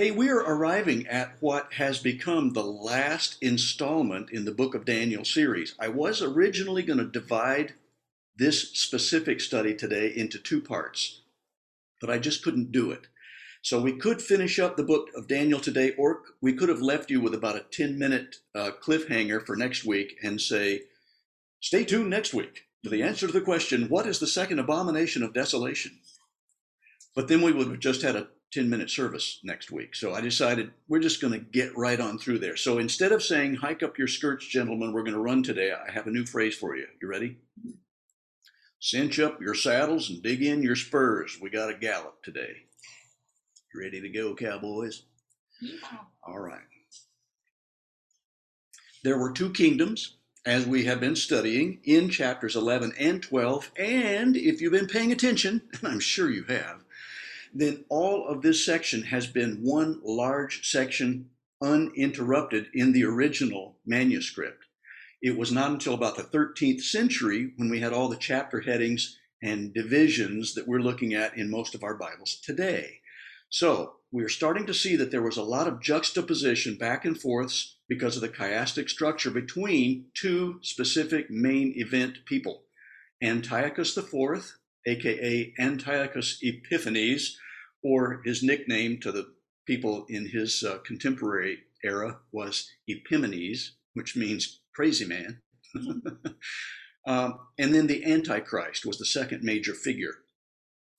Hey, we are arriving at what has become the last installment in the Book of Daniel series. I was originally going to divide this specific study today into two parts, but I just couldn't do it. So we could finish up the book of Daniel today, or we could have left you with about a 10 minute uh, cliffhanger for next week and say, stay tuned next week for the answer to the question, what is the second abomination of desolation? But then we would have just had a 10 minute service next week. So I decided we're just going to get right on through there. So instead of saying, hike up your skirts, gentlemen, we're going to run today, I have a new phrase for you. You ready? Cinch up your saddles and dig in your spurs. We got a gallop today. You ready to go, cowboys? Yeah. All right. There were two kingdoms, as we have been studying in chapters 11 and 12. And if you've been paying attention, and I'm sure you have, then all of this section has been one large section uninterrupted in the original manuscript. It was not until about the 13th century when we had all the chapter headings and divisions that we're looking at in most of our Bibles today. So we're starting to see that there was a lot of juxtaposition back and forths because of the chiastic structure between two specific main event people Antiochus IV aka Antiochus Epiphanes, or his nickname to the people in his uh, contemporary era was Epimanes, which means crazy man. um, and then the Antichrist was the second major figure.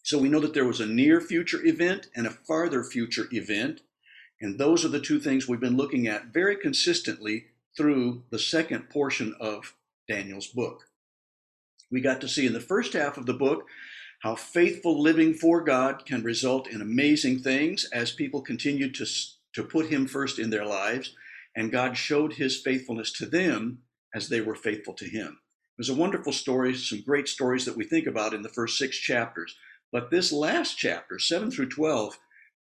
So we know that there was a near future event and a farther future event. And those are the two things we've been looking at very consistently through the second portion of Daniel's book. We got to see in the first half of the book how faithful living for God can result in amazing things as people continued to, to put Him first in their lives, and God showed His faithfulness to them as they were faithful to Him. It was a wonderful story, some great stories that we think about in the first six chapters. But this last chapter, 7 through 12,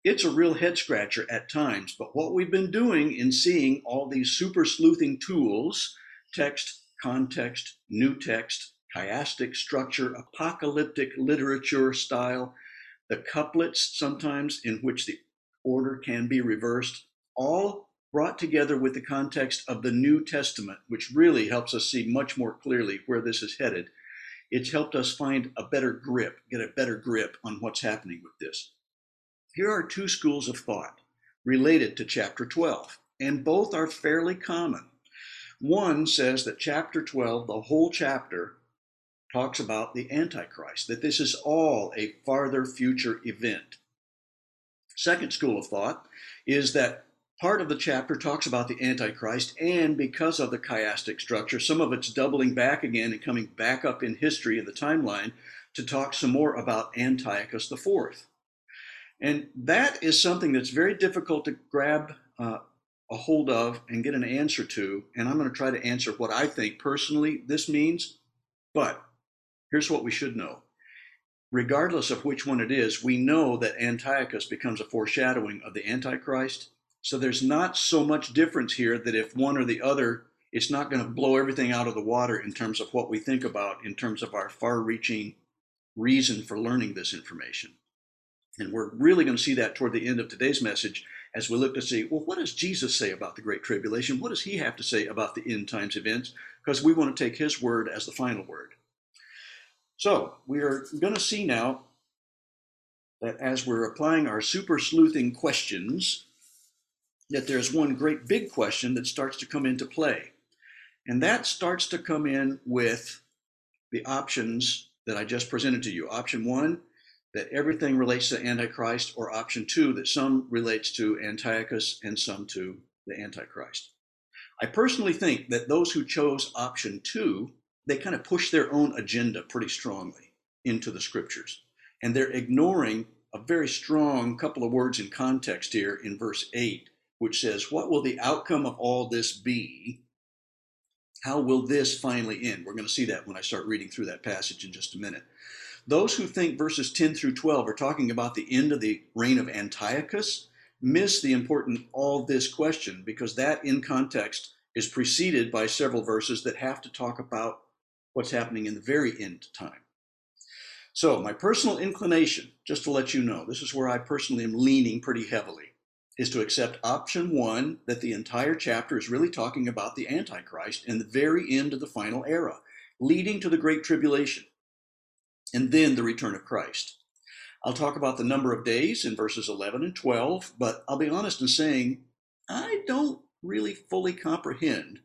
it's a real head scratcher at times. But what we've been doing in seeing all these super sleuthing tools text, context, new text, chiastic structure, apocalyptic literature style, the couplets sometimes in which the order can be reversed, all brought together with the context of the New Testament, which really helps us see much more clearly where this is headed. It's helped us find a better grip, get a better grip on what's happening with this. Here are two schools of thought related to chapter 12, and both are fairly common. One says that chapter 12, the whole chapter, talks about the Antichrist, that this is all a farther future event. Second school of thought is that part of the chapter talks about the Antichrist, and because of the chiastic structure, some of it's doubling back again and coming back up in history in the timeline to talk some more about Antiochus IV. And that is something that's very difficult to grab uh, a hold of and get an answer to. And I'm going to try to answer what I think personally this means. But Here's what we should know. Regardless of which one it is, we know that Antiochus becomes a foreshadowing of the Antichrist. So there's not so much difference here that if one or the other, it's not going to blow everything out of the water in terms of what we think about in terms of our far reaching reason for learning this information. And we're really going to see that toward the end of today's message as we look to see, well, what does Jesus say about the Great Tribulation? What does he have to say about the end times events? Because we want to take his word as the final word. So we are going to see now that as we're applying our super sleuthing questions, that there's one great big question that starts to come into play. And that starts to come in with the options that I just presented to you. Option one, that everything relates to Antichrist, or option two, that some relates to Antiochus and some to the Antichrist. I personally think that those who chose option two they kind of push their own agenda pretty strongly into the scriptures. And they're ignoring a very strong couple of words in context here in verse 8, which says, What will the outcome of all this be? How will this finally end? We're going to see that when I start reading through that passage in just a minute. Those who think verses 10 through 12 are talking about the end of the reign of Antiochus miss the important all this question because that in context is preceded by several verses that have to talk about what's happening in the very end time. So, my personal inclination, just to let you know, this is where I personally am leaning pretty heavily, is to accept option one that the entire chapter is really talking about the Antichrist and the very end of the final era, leading to the Great Tribulation, and then the return of Christ. I'll talk about the number of days in verses 11 and 12, but I'll be honest in saying I don't really fully comprehend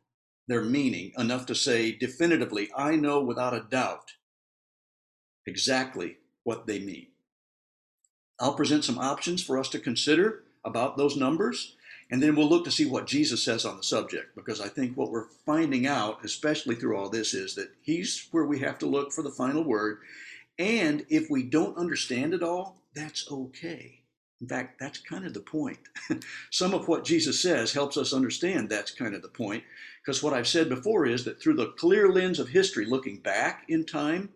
their meaning enough to say definitively, I know without a doubt exactly what they mean. I'll present some options for us to consider about those numbers, and then we'll look to see what Jesus says on the subject, because I think what we're finding out, especially through all this, is that He's where we have to look for the final word. And if we don't understand it all, that's okay. In fact, that's kind of the point. Some of what Jesus says helps us understand that's kind of the point, because what I've said before is that through the clear lens of history, looking back in time,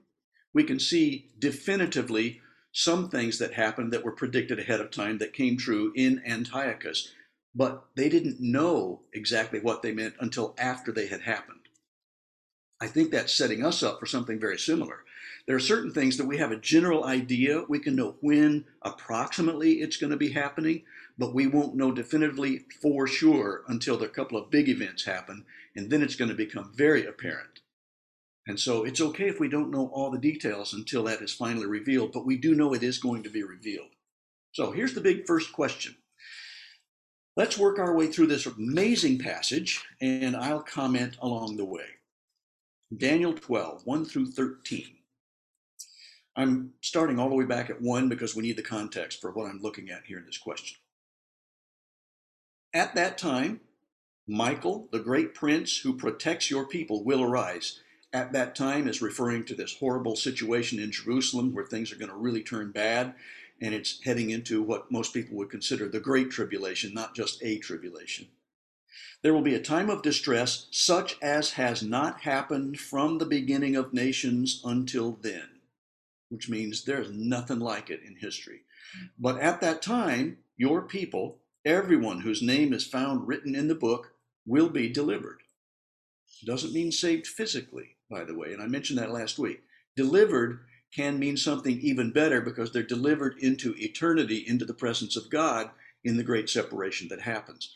we can see definitively some things that happened that were predicted ahead of time that came true in Antiochus, but they didn't know exactly what they meant until after they had happened. I think that's setting us up for something very similar. There are certain things that we have a general idea. We can know when approximately it's going to be happening, but we won't know definitively for sure until a couple of big events happen, and then it's going to become very apparent. And so it's okay if we don't know all the details until that is finally revealed, but we do know it is going to be revealed. So here's the big first question. Let's work our way through this amazing passage, and I'll comment along the way. Daniel 12, 1 through 13. I'm starting all the way back at 1 because we need the context for what I'm looking at here in this question. At that time, Michael, the great prince who protects your people, will arise at that time is referring to this horrible situation in Jerusalem where things are going to really turn bad. And it's heading into what most people would consider the Great Tribulation, not just a tribulation. There will be a time of distress such as has not happened from the beginning of nations until then, which means there's nothing like it in history. But at that time, your people, everyone whose name is found written in the book, will be delivered. Doesn't mean saved physically, by the way, and I mentioned that last week. Delivered can mean something even better because they're delivered into eternity, into the presence of God in the great separation that happens.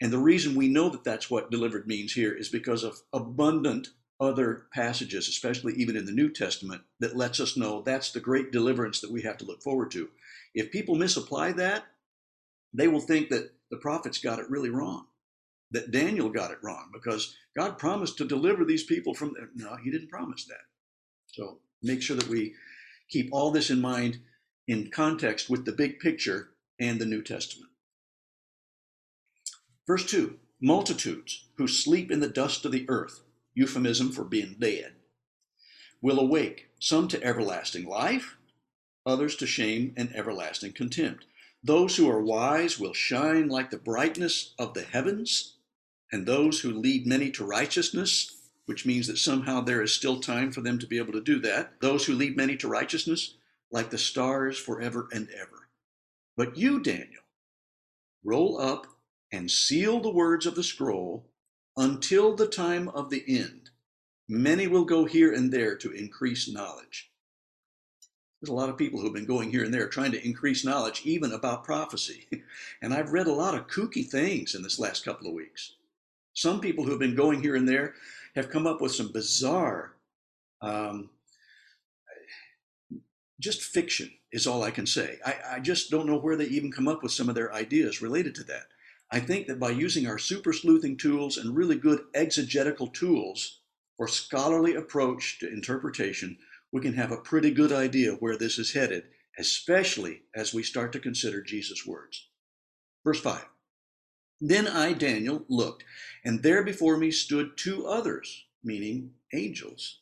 And the reason we know that that's what delivered means here is because of abundant other passages, especially even in the New Testament, that lets us know that's the great deliverance that we have to look forward to. If people misapply that, they will think that the prophets got it really wrong that Daniel got it wrong because God promised to deliver these people from. No, he didn't promise that. So make sure that we keep all this in mind in context with the big picture and the New Testament. Verse 2 Multitudes who sleep in the dust of the earth, euphemism for being dead, will awake, some to everlasting life, others to shame and everlasting contempt. Those who are wise will shine like the brightness of the heavens and those who lead many to righteousness, which means that somehow there is still time for them to be able to do that. Those who lead many to righteousness, like the stars forever and ever. But you, Daniel, roll up and seal the words of the scroll until the time of the end. Many will go here and there to increase knowledge. There's a lot of people who've been going here and there trying to increase knowledge, even about prophecy. And I've read a lot of kooky things in this last couple of weeks. Some people who have been going here and there have come up with some bizarre, um, just fiction is all I can say. I, I just don't know where they even come up with some of their ideas related to that. I think that by using our super sleuthing tools and really good exegetical tools or scholarly approach to interpretation, we can have a pretty good idea where this is headed, especially as we start to consider Jesus' words. Verse 5 then I, Daniel, looked, and there before me stood two others, meaning angels,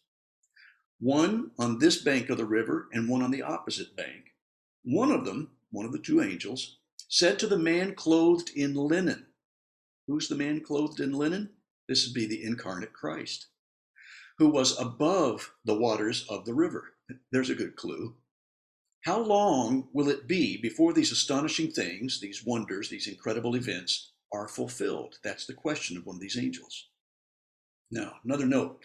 one on this bank of the river and one on the opposite bank. One of them, one of the two angels, said to the man clothed in linen, Who's the man clothed in linen? This would be the incarnate Christ, who was above the waters of the river. There's a good clue. How long will it be before these astonishing things, these wonders, these incredible events, are fulfilled? That's the question of one of these angels. Now, another note.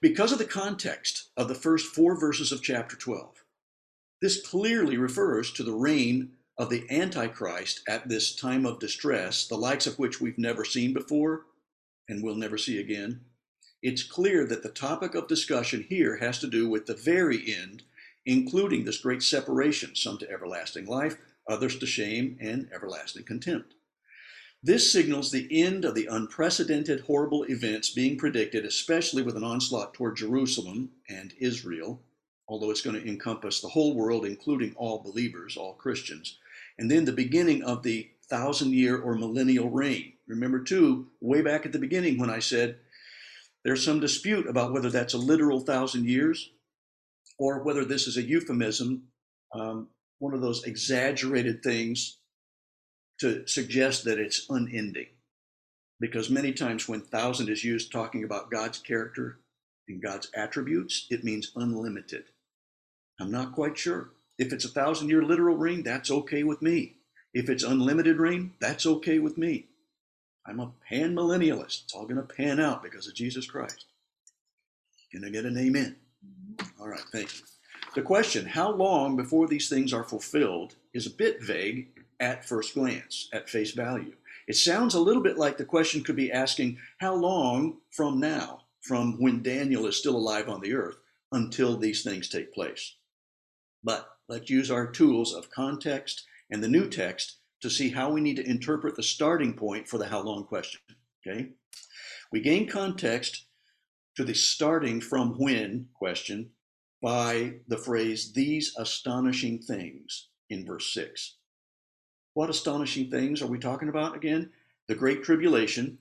Because of the context of the first four verses of chapter 12, this clearly refers to the reign of the Antichrist at this time of distress, the likes of which we've never seen before and will never see again, it's clear that the topic of discussion here has to do with the very end, including this great separation, some to everlasting life, others to shame and everlasting contempt. This signals the end of the unprecedented horrible events being predicted, especially with an onslaught toward Jerusalem and Israel, although it's going to encompass the whole world, including all believers, all Christians. And then the beginning of the thousand year or millennial reign. Remember, too, way back at the beginning when I said there's some dispute about whether that's a literal thousand years or whether this is a euphemism, um, one of those exaggerated things to suggest that it's unending. Because many times when thousand is used talking about God's character and God's attributes, it means unlimited. I'm not quite sure. If it's a thousand year literal reign, that's okay with me. If it's unlimited reign, that's okay with me. I'm a pan millennialist. It's all going to pan out because of Jesus Christ. Can I get an amen? Mm-hmm. All right, thank you. The question, how long before these things are fulfilled, is a bit vague at first glance, at face value. It sounds a little bit like the question could be asking, how long from now, from when Daniel is still alive on the earth, until these things take place? But let's use our tools of context and the new text to see how we need to interpret the starting point for the how long question. Okay? We gain context to the starting from when question by the phrase, these astonishing things in verse 6. What astonishing things are we talking about again? The Great Tribulation,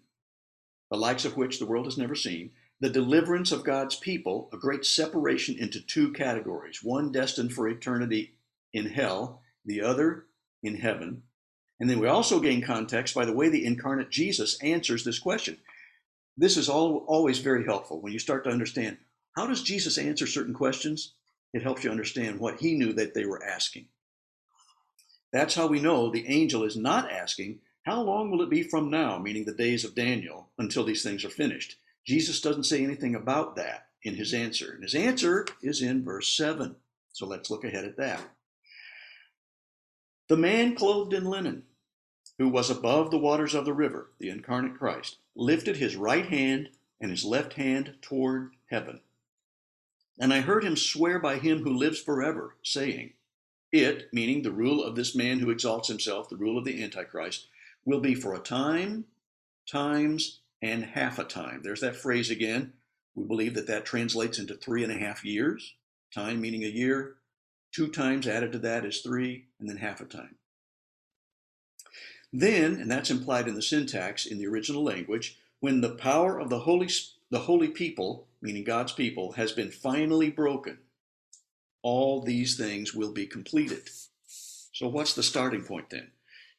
the likes of which the world has never seen, the deliverance of God's people, a great separation into two categories one destined for eternity in hell, the other in heaven. And then we also gain context by the way the incarnate Jesus answers this question. This is all, always very helpful when you start to understand how does Jesus answer certain questions? It helps you understand what he knew that they were asking. That's how we know the angel is not asking, How long will it be from now, meaning the days of Daniel, until these things are finished? Jesus doesn't say anything about that in his answer. And his answer is in verse 7. So let's look ahead at that. The man clothed in linen, who was above the waters of the river, the incarnate Christ, lifted his right hand and his left hand toward heaven. And I heard him swear by him who lives forever, saying, it, meaning the rule of this man who exalts himself, the rule of the Antichrist, will be for a time, times, and half a time. There's that phrase again. We believe that that translates into three and a half years. Time meaning a year. Two times added to that is three, and then half a time. Then, and that's implied in the syntax in the original language, when the power of the holy, the holy people, meaning God's people, has been finally broken, all these things will be completed. So, what's the starting point then?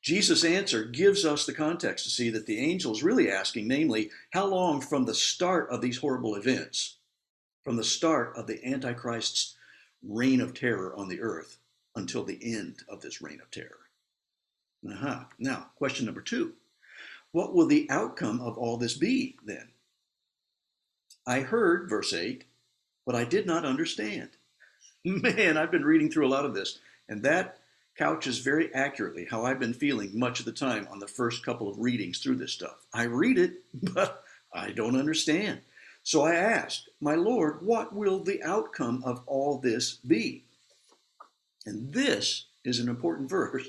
Jesus' answer gives us the context to see that the angel is really asking, namely, how long from the start of these horrible events, from the start of the Antichrist's reign of terror on the earth, until the end of this reign of terror. Uh-huh. Now, question number two What will the outcome of all this be then? I heard, verse 8, but I did not understand. Man, I've been reading through a lot of this, and that couches very accurately how I've been feeling much of the time on the first couple of readings through this stuff. I read it, but I don't understand. So I asked, My Lord, what will the outcome of all this be? And this is an important verse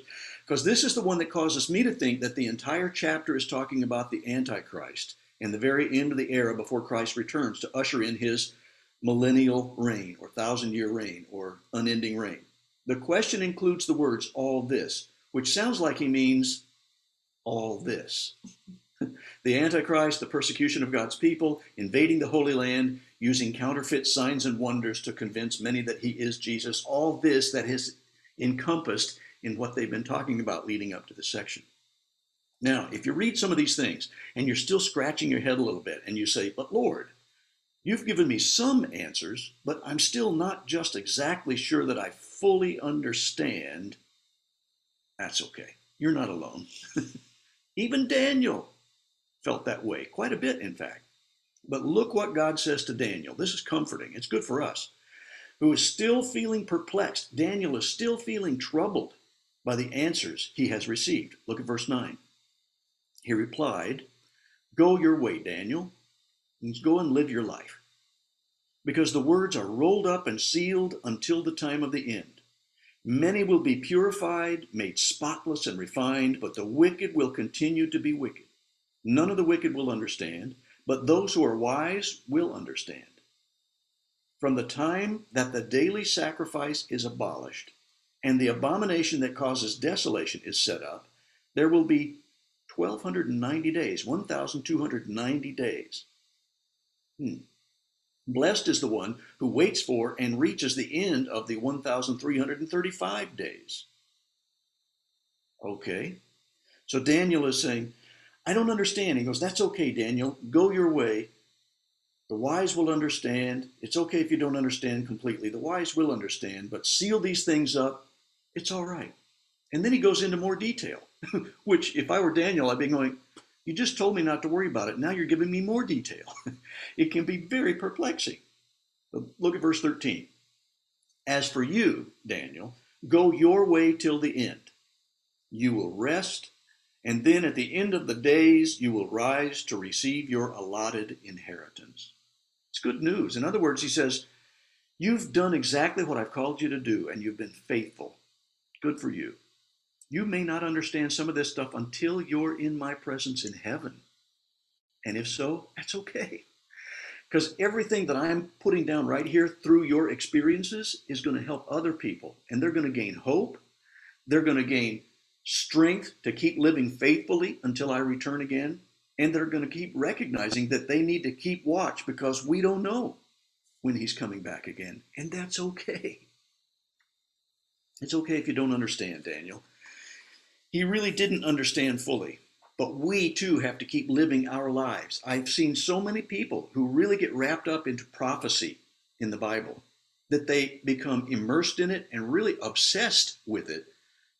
because this is the one that causes me to think that the entire chapter is talking about the Antichrist and the very end of the era before Christ returns to usher in his millennial reign or thousand year reign or unending reign. The question includes the words all this, which sounds like he means all this. the Antichrist, the persecution of God's people, invading the Holy Land, using counterfeit signs and wonders to convince many that he is Jesus, all this that is encompassed in what they've been talking about leading up to this section. Now, if you read some of these things and you're still scratching your head a little bit and you say, But Lord, You've given me some answers, but I'm still not just exactly sure that I fully understand. That's okay. You're not alone. Even Daniel felt that way, quite a bit, in fact. But look what God says to Daniel. This is comforting. It's good for us. Who is still feeling perplexed. Daniel is still feeling troubled. By the answers he has received. Look at verse 9. He replied, Go your way, Daniel, go and live your life, because the words are rolled up and sealed until the time of the end. Many will be purified, made spotless, and refined, but the wicked will continue to be wicked. None of the wicked will understand, but those who are wise will understand. From the time that the daily sacrifice is abolished and the abomination that causes desolation is set up, there will be 1,290 days, 1,290 days. Hmm. Blessed is the one who waits for and reaches the end of the 1,335 days. Okay. So Daniel is saying, I don't understand. He goes, That's okay, Daniel. Go your way. The wise will understand. It's okay if you don't understand completely. The wise will understand, but seal these things up. It's all right. And then he goes into more detail, which, if I were Daniel, I'd be going, You just told me not to worry about it. Now you're giving me more detail. it can be very perplexing. But look at verse 13. As for you, Daniel, go your way till the end. You will rest and then at the end of the days, you will rise to receive your allotted inheritance. It's good news. In other words, he says, You've done exactly what I've called you to do, and you've been faithful. Good for you. You may not understand some of this stuff until you're in my presence in heaven. And if so, that's okay. Because everything that I'm putting down right here through your experiences is going to help other people. And they're going to gain hope. They're going to gain strength to keep living faithfully until I return again. And they're going to keep recognizing that they need to keep watch because we don't know when he's coming back again. And that's okay. It's okay if you don't understand, Daniel. He really didn't understand fully, but we too have to keep living our lives. I've seen so many people who really get wrapped up into prophecy in the Bible that they become immersed in it and really obsessed with it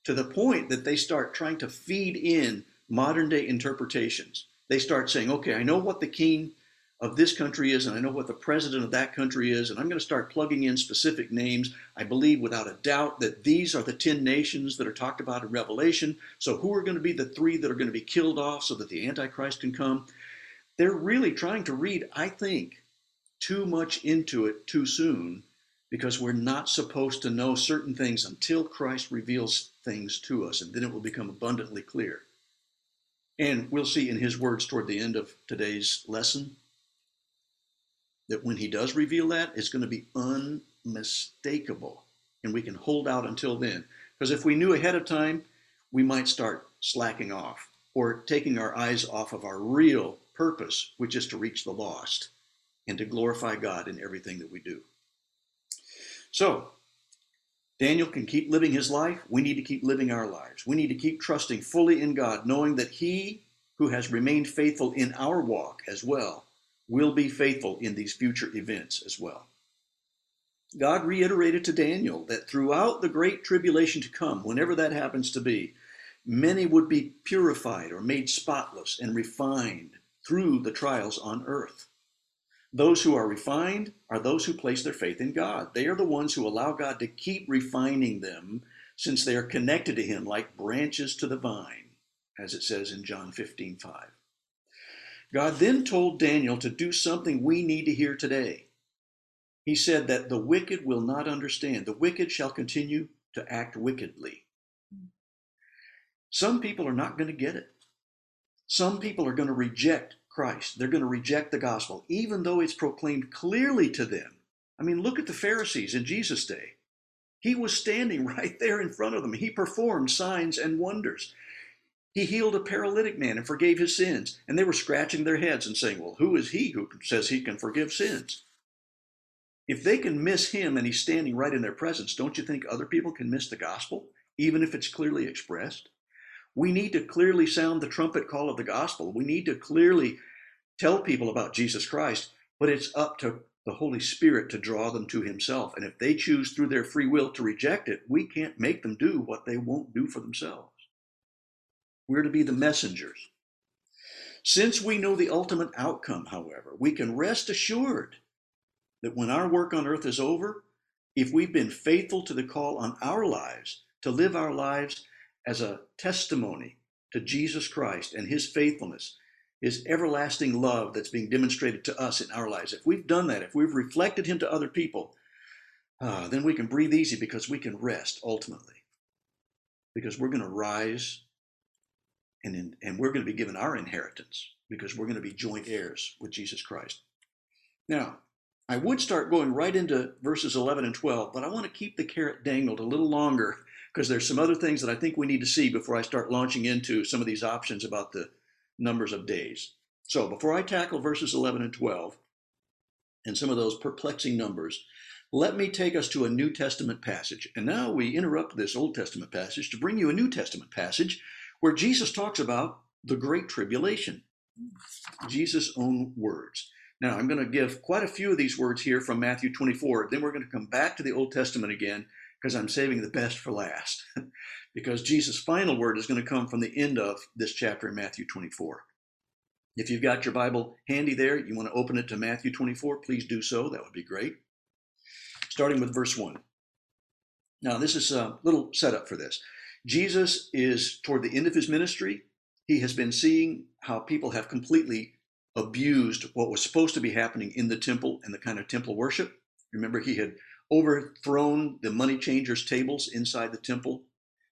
to the point that they start trying to feed in modern day interpretations. They start saying, okay, I know what the king of this country is, and I know what the president of that country is, and I'm going to start plugging in specific names. I believe without a doubt that these are the 10 nations that are talked about in Revelation. So, who are going to be the three that are going to be killed off so that the Antichrist can come? They're really trying to read, I think, too much into it too soon because we're not supposed to know certain things until Christ reveals things to us, and then it will become abundantly clear. And we'll see in his words toward the end of today's lesson that when he does reveal that, it's going to be unmistakable. And we can hold out until then. Because if we knew ahead of time, we might start slacking off or taking our eyes off of our real purpose, which is to reach the lost and to glorify God in everything that we do. So, Daniel can keep living his life. We need to keep living our lives. We need to keep trusting fully in God, knowing that he who has remained faithful in our walk as well will be faithful in these future events as well. God reiterated to Daniel that throughout the great tribulation to come, whenever that happens to be, many would be purified or made spotless and refined through the trials on earth. Those who are refined are those who place their faith in God. They are the ones who allow God to keep refining them since they are connected to Him like branches to the vine, as it says in John 15 5. God then told Daniel to do something we need to hear today. He said that the wicked will not understand, the wicked shall continue to act wickedly. Some people are not going to get it. Some people are going to reject Christ. They're going to reject the gospel, even though it's proclaimed clearly to them. I mean, look at the Pharisees in Jesus' day. He was standing right there in front of them. He performed signs and wonders. He healed a paralytic man and forgave his sins. And they were scratching their heads and saying, Well, who is he who says he can forgive sins? If they can miss him and he's standing right in their presence, don't you think other people can miss the gospel, even if it's clearly expressed? We need to clearly sound the trumpet call of the gospel. We need to clearly tell people about Jesus Christ, but it's up to the Holy Spirit to draw them to Himself. And if they choose through their free will to reject it, we can't make them do what they won't do for themselves. We're to be the messengers. Since we know the ultimate outcome, however, we can rest assured that when our work on earth is over, if we've been faithful to the call on our lives to live our lives as a testimony to Jesus Christ and his faithfulness, his everlasting love that's being demonstrated to us in our lives. If we've done that, if we've reflected him to other people, uh, then we can breathe easy because we can rest ultimately. Because we're going to rise and, in, and we're going to be given our inheritance because we're going to be joint heirs with Jesus Christ. Now, I would start going right into verses 11 and 12, but I want to keep the carrot dangled a little longer because there's some other things that I think we need to see before I start launching into some of these options about the numbers of days. So before I tackle verses 11 and 12 and some of those perplexing numbers, let me take us to a New Testament passage. And now we interrupt this Old Testament passage to bring you a New Testament passage where Jesus talks about the Great Tribulation. Jesus' own words. Now, I'm going to give quite a few of these words here from Matthew 24. Then we're going to come back to the Old Testament again because I'm saving the best for last. because Jesus' final word is going to come from the end of this chapter in Matthew 24. If you've got your Bible handy there, you want to open it to Matthew 24, please do so. That would be great. Starting with verse 1. Now, this is a little setup for this. Jesus is toward the end of his ministry. He has been seeing how people have completely abused what was supposed to be happening in the temple and the kind of temple worship. Remember, he had overthrown the money changers' tables inside the temple.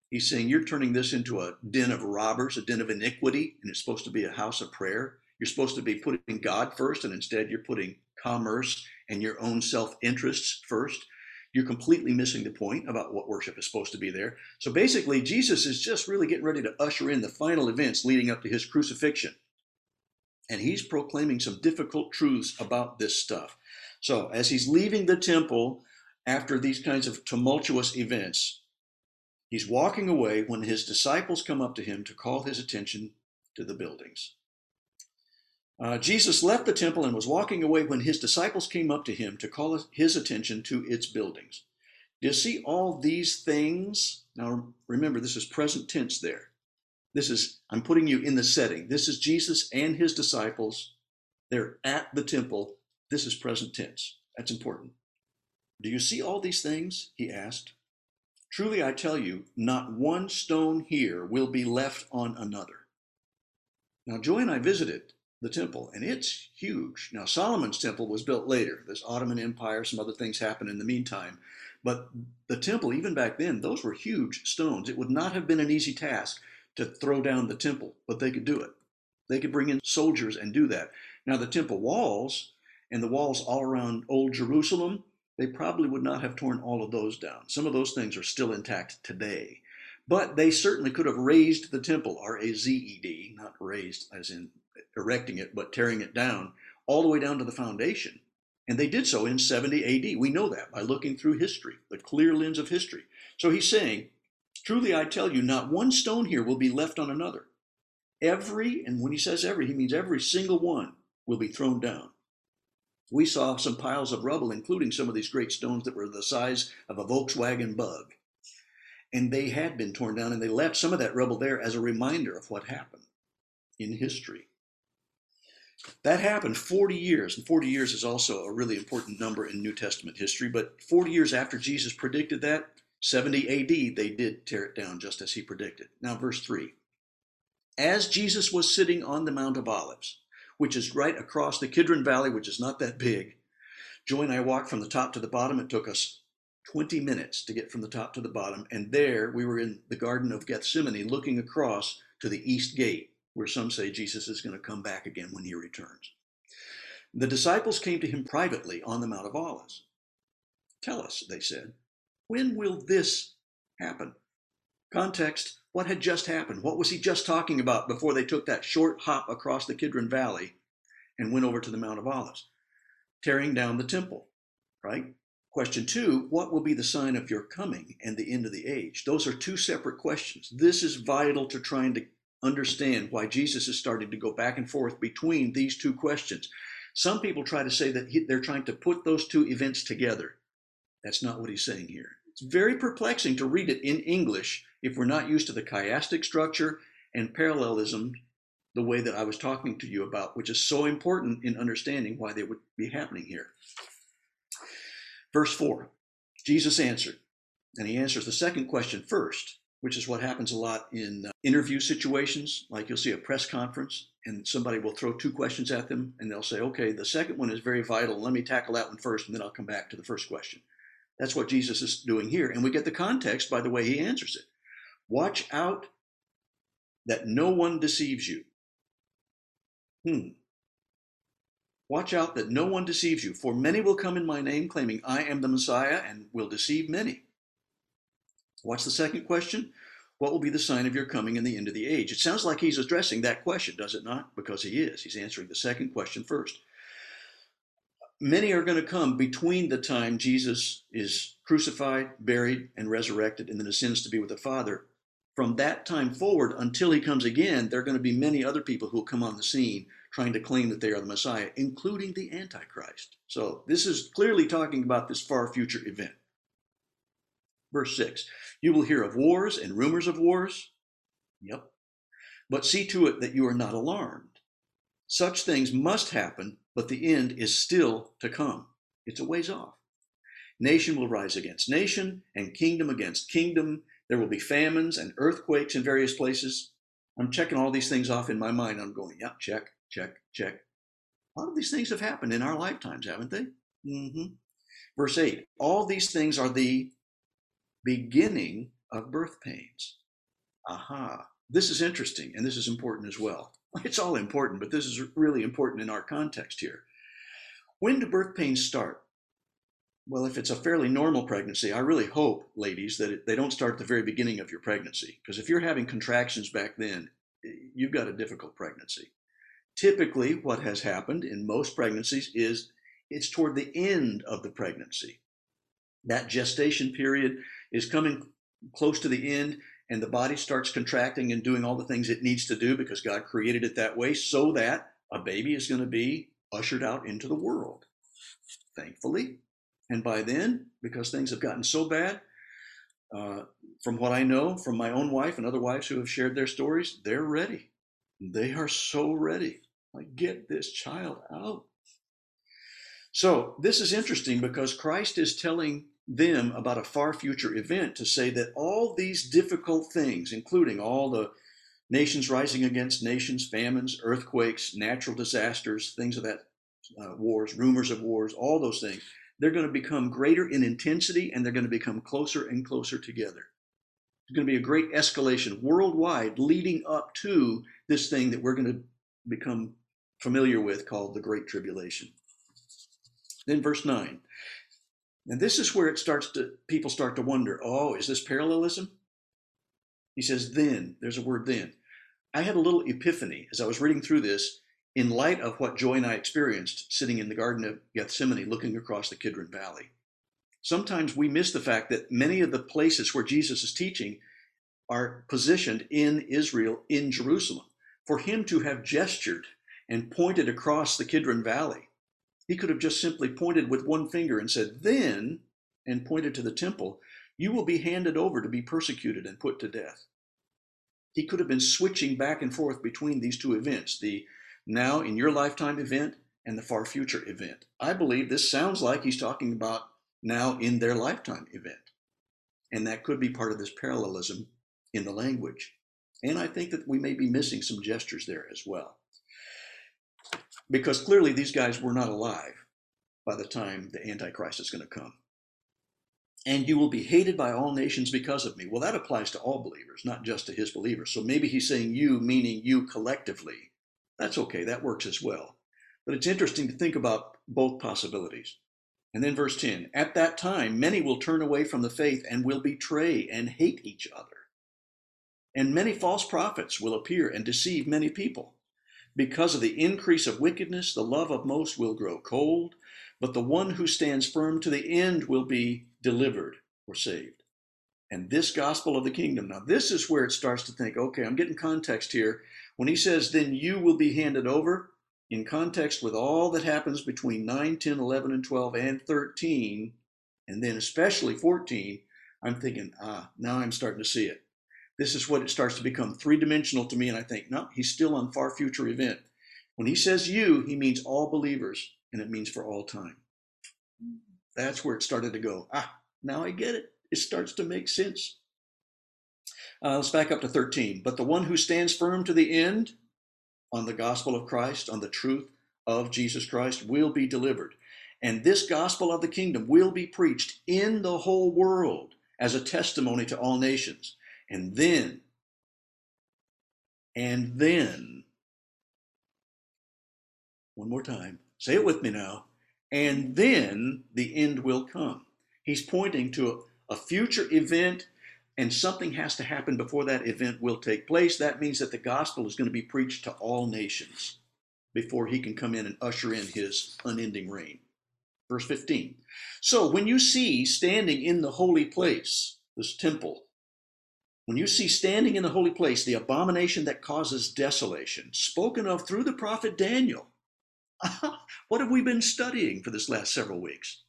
He's saying, You're turning this into a den of robbers, a den of iniquity, and it's supposed to be a house of prayer. You're supposed to be putting God first, and instead you're putting commerce and your own self interests first. You're completely missing the point about what worship is supposed to be there. So basically, Jesus is just really getting ready to usher in the final events leading up to his crucifixion. And he's proclaiming some difficult truths about this stuff. So as he's leaving the temple, after these kinds of tumultuous events, he's walking away when his disciples come up to him to call his attention to the buildings. Uh, Jesus left the temple and was walking away when his disciples came up to him to call his attention to its buildings. Do you see all these things? Now, remember, this is present tense there. This is, I'm putting you in the setting. This is Jesus and his disciples. They're at the temple. This is present tense. That's important. Do you see all these things? He asked. Truly I tell you, not one stone here will be left on another. Now, Joy and I visited the temple, and it's huge. Now, Solomon's temple was built later. This Ottoman Empire, some other things happened in the meantime. But the temple, even back then, those were huge stones. It would not have been an easy task to throw down the temple, but they could do it. They could bring in soldiers and do that. Now, the temple walls and the walls all around Old Jerusalem, they probably would not have torn all of those down. Some of those things are still intact today. But they certainly could have razed the temple, R A Z E D, not raised as in erecting it, but tearing it down, all the way down to the foundation. And they did so in 70 AD. We know that by looking through history, the clear lens of history. So he's saying, Truly I tell you, not one stone here will be left on another. Every, and when he says every, he means every single one will be thrown down we saw some piles of rubble, including some of these great stones that were the size of a Volkswagen bug. And they had been torn down, and they left some of that rubble there as a reminder of what happened in history. That happened 40 years, and 40 years is also a really important number in New Testament history. But 40 years after Jesus predicted that, 70 AD, they did tear it down just as he predicted. Now, verse 3 As Jesus was sitting on the Mount of Olives, which is right across the Kidron Valley, which is not that big. Joy and I walked from the top to the bottom. It took us 20 minutes to get from the top to the bottom. And there we were in the Garden of Gethsemane looking across to the east gate, where some say Jesus is going to come back again when he returns. The disciples came to him privately on the Mount of Olives. Tell us, they said, when will this happen? Context what had just happened? What was he just talking about before they took that short hop across the Kidron Valley and went over to the Mount of Olives? Tearing down the temple, right? Question two, what will be the sign of your coming and the end of the age? Those are two separate questions. This is vital to trying to understand why Jesus is starting to go back and forth between these two questions. Some people try to say that he, they're trying to put those two events together. That's not what he's saying here. It's very perplexing to read it in English if we're not used to the chiastic structure and parallelism the way that I was talking to you about, which is so important in understanding why they would be happening here. Verse 4 Jesus answered, and he answers the second question first. Which is what happens a lot in uh, interview situations. Like you'll see a press conference and somebody will throw two questions at them and they'll say, okay, the second one is very vital. Let me tackle that one first and then I'll come back to the first question. That's what Jesus is doing here. And we get the context by the way he answers it. Watch out that no one deceives you. Hmm. Watch out that no one deceives you, for many will come in my name, claiming I am the Messiah, and will deceive many. What's the second question? What will be the sign of your coming in the end of the age? It sounds like he's addressing that question, does it not? Because he is. He's answering the second question first. Many are going to come between the time Jesus is crucified, buried, and resurrected, and then ascends to be with the Father. From that time forward until he comes again, there are going to be many other people who will come on the scene trying to claim that they are the Messiah, including the Antichrist. So this is clearly talking about this far future event. Verse 6 You will hear of wars and rumors of wars. Yep. But see to it that you are not alarmed. Such things must happen, but the end is still to come. It's a ways off. Nation will rise against nation, and kingdom against kingdom. There will be famines and earthquakes in various places. I'm checking all these things off in my mind. I'm going, yeah, check, check, check. A lot of these things have happened in our lifetimes, haven't they? Mm-hmm. Verse 8 All these things are the beginning of birth pains. Aha. This is interesting and this is important as well. It's all important, but this is really important in our context here. When do birth pains start? Well, if it's a fairly normal pregnancy, I really hope, ladies, that they don't start at the very beginning of your pregnancy. Because if you're having contractions back then, you've got a difficult pregnancy. Typically, what has happened in most pregnancies is it's toward the end of the pregnancy. That gestation period is coming close to the end, and the body starts contracting and doing all the things it needs to do because God created it that way so that a baby is going to be ushered out into the world. Thankfully. And by then, because things have gotten so bad, uh, from what I know from my own wife and other wives who have shared their stories, they're ready. They are so ready. Like, get this child out. So, this is interesting because Christ is telling them about a far future event to say that all these difficult things, including all the nations rising against nations, famines, earthquakes, natural disasters, things of that, uh, wars, rumors of wars, all those things, they're going to become greater in intensity and they're going to become closer and closer together. It's going to be a great escalation worldwide leading up to this thing that we're going to become familiar with called the Great Tribulation. Then verse 9 and this is where it starts to people start to wonder, oh, is this parallelism? He says, then, there's a word then. I had a little epiphany as I was reading through this in light of what Joy and I experienced sitting in the Garden of Gethsemane looking across the Kidron Valley. Sometimes we miss the fact that many of the places where Jesus is teaching are positioned in Israel, in Jerusalem. For him to have gestured and pointed across the Kidron Valley he could have just simply pointed with one finger and said, Then, and pointed to the temple, you will be handed over to be persecuted and put to death. He could have been switching back and forth between these two events, the now in your lifetime event and the far future event. I believe this sounds like he's talking about now in their lifetime event. And that could be part of this parallelism in the language. And I think that we may be missing some gestures there as well because clearly these guys were not alive by the time the Antichrist is going to come. And you will be hated by all nations because of me. Well, that applies to all believers, not just to his believers. So maybe he's saying you, meaning you collectively. That's okay, that works as well. But it's interesting to think about both possibilities. And then verse 10 At that time, many will turn away from the faith and will betray and hate each other. And many false prophets will appear and deceive many people. Because of the increase of wickedness, the love of most will grow cold, but the one who stands firm to the end will be delivered or saved. And this gospel of the kingdom, now this is where it starts to think, okay, I'm getting context here. When he says, then you will be handed over, in context with all that happens between 9, 10, 11, and 12, and 13, and then especially 14, I'm thinking, ah, now I'm starting to see it this is what it starts to become three dimensional to me. And I think, no, he's still on far future event. When he says you, he means all believers, and it means for all time. That's where it started to go. Ah, now I get it. It starts to make sense. Uh, let's back up to 13. But the one who stands firm to the end on the gospel of Christ, on the truth of Jesus Christ, will be delivered. And this gospel of the kingdom will be preached in the whole world as a testimony to all nations. And then, and then, one more time, say it with me now, and then the end will come. He's pointing to a, a future event and something has to happen before that event will take place. That means that the gospel is going to be preached to all nations before he can come in and usher in his unending reign. Verse 15. So when you see standing in the holy place, this temple, when you see standing in the holy place the abomination that causes desolation, spoken of through the prophet Daniel, what have we been studying for this last several weeks?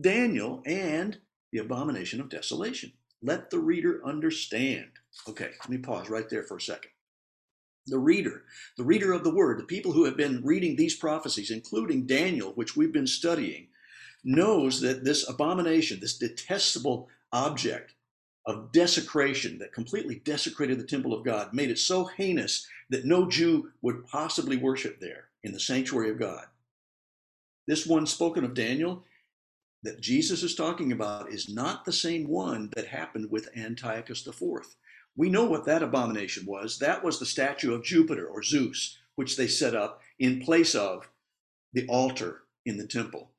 Daniel and the abomination of desolation. Let the reader understand. Okay, let me pause right there for a second. The reader, the reader of the word, the people who have been reading these prophecies, including Daniel, which we've been studying, knows that this abomination, this detestable object of desecration that completely desecrated the temple of God, made it so heinous that no Jew would possibly worship there in the sanctuary of God. This one spoken of Daniel that Jesus is talking about is not the same one that happened with Antiochus IV. We know what that abomination was. That was the statue of Jupiter or Zeus, which they set up in place of the altar in the temple.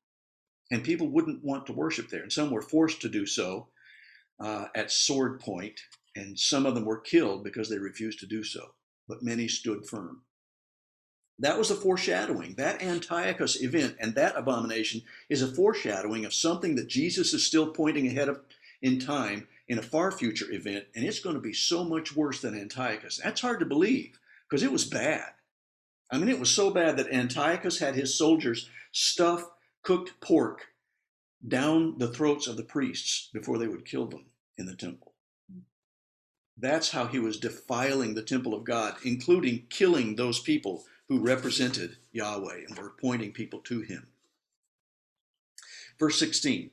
And people wouldn't want to worship there. And some were forced to do so uh, at sword point, and some of them were killed because they refused to do so. But many stood firm. That was a foreshadowing. That Antiochus event and that abomination is a foreshadowing of something that Jesus is still pointing ahead of in time in a far future event, and it's going to be so much worse than Antiochus. That's hard to believe because it was bad. I mean, it was so bad that Antiochus had his soldiers stuff cooked pork down the throats of the priests before they would kill them in the temple. That's how he was defiling the temple of God, including killing those people who represented Yahweh and were pointing people to him. Verse 16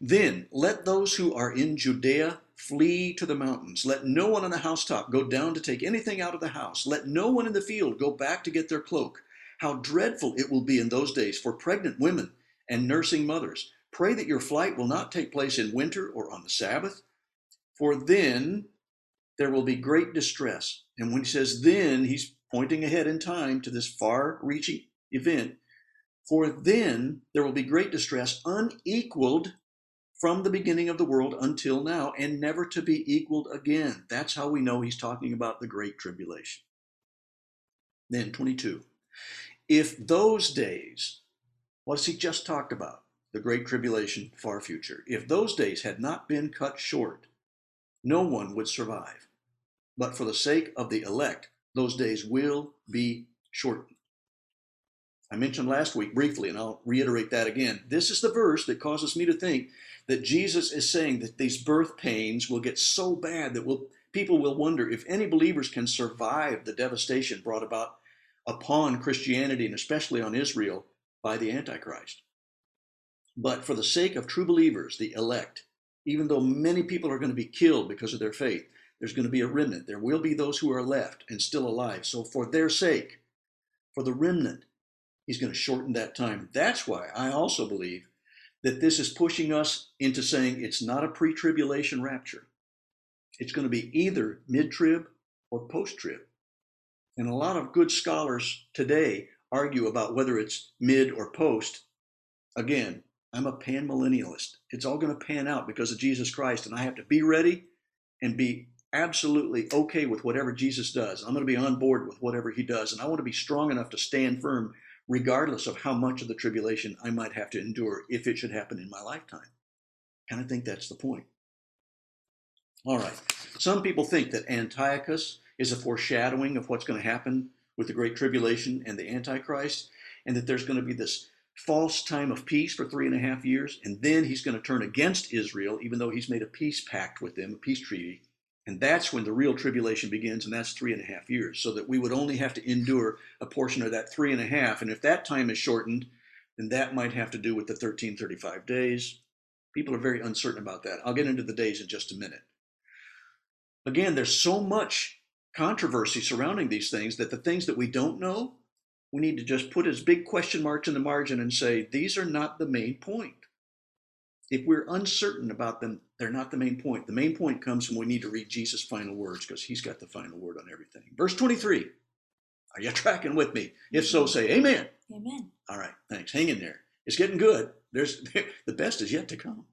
Then let those who are in Judea flee to the mountains. Let no one on the housetop go down to take anything out of the house. Let no one in the field go back to get their cloak. How dreadful it will be in those days for pregnant women and nursing mothers. Pray that your flight will not take place in winter or on the Sabbath, for then there will be great distress. And when he says then, he's pointing ahead in time to this far reaching event. For then there will be great distress, unequaled from the beginning of the world until now, and never to be equaled again. That's how we know he's talking about the Great Tribulation. Then 22. If those days, what has he just talked about? The Great Tribulation, far future. If those days had not been cut short, no one would survive. But for the sake of the elect, those days will be shortened. I mentioned last week briefly, and I'll reiterate that again. This is the verse that causes me to think that Jesus is saying that these birth pains will get so bad that will people will wonder if any believers can survive the devastation brought about upon Christianity and especially on Israel by the Antichrist. But for the sake of true believers, the elect, even though many people are going to be killed because of their faith, there's going to be a remnant. There will be those who are left and still alive. So, for their sake, for the remnant, he's going to shorten that time. That's why I also believe that this is pushing us into saying it's not a pre tribulation rapture. It's going to be either mid trib or post trib. And a lot of good scholars today argue about whether it's mid or post. Again, I'm a panmillennialist. It's all going to pan out because of Jesus Christ, and I have to be ready and be absolutely okay with whatever Jesus does. I'm going to be on board with whatever he does. And I want to be strong enough to stand firm, regardless of how much of the tribulation I might have to endure if it should happen in my lifetime. And I think that's the point. All right. Some people think that Antiochus is a foreshadowing of what's going to happen with the Great Tribulation and the Antichrist, and that there's going to be this false time of peace for three and a half years, and then he's going to turn against Israel, even though he's made a peace pact with them, a peace treaty, and that's when the real tribulation begins, and that's three and a half years, so that we would only have to endure a portion of that three and a half. And if that time is shortened, then that might have to do with the 1335 days. People are very uncertain about that. I'll get into the days in just a minute. Again, there's so much controversy surrounding these things that the things that we don't know, we need to just put as big question marks in the margin and say, these are not the main point. If we're uncertain about them, they're not the main point. The main point comes when we need to read Jesus' final words because he's got the final word on everything. Verse 23. Are you tracking with me? If so, say amen. Amen. All right, thanks. Hang in there. It's getting good. There's the best is yet to come.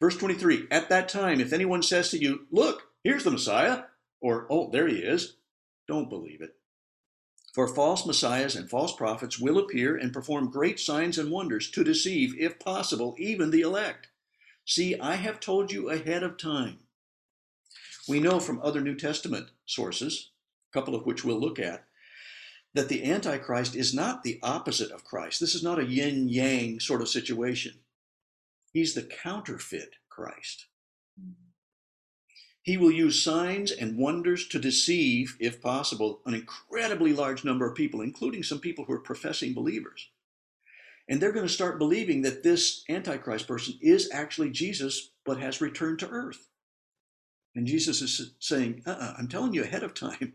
Verse 23. At that time, if anyone says to you, Look, here's the Messiah, or Oh, there he is, don't believe it. For false messiahs and false prophets will appear and perform great signs and wonders to deceive, if possible, even the elect. See, I have told you ahead of time. We know from other New Testament sources, a couple of which we'll look at, that the Antichrist is not the opposite of Christ. This is not a yin yang sort of situation. He's the counterfeit Christ. He will use signs and wonders to deceive, if possible, an incredibly large number of people, including some people who are professing believers. And they're going to start believing that this Antichrist person is actually Jesus, but has returned to earth. And Jesus is saying, uh-uh, I'm telling you ahead of time,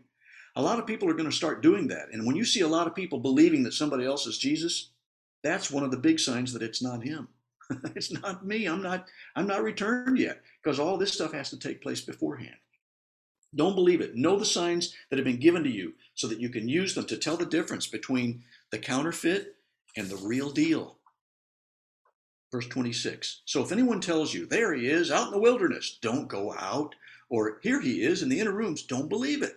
a lot of people are going to start doing that. And when you see a lot of people believing that somebody else is Jesus, that's one of the big signs that it's not him. it's not me. I'm not I'm not returned yet because all this stuff has to take place beforehand. Don't believe it. Know the signs that have been given to you so that you can use them to tell the difference between the counterfeit and the real deal. Verse 26. So if anyone tells you, there he is out in the wilderness, don't go out, or here he is in the inner rooms, don't believe it.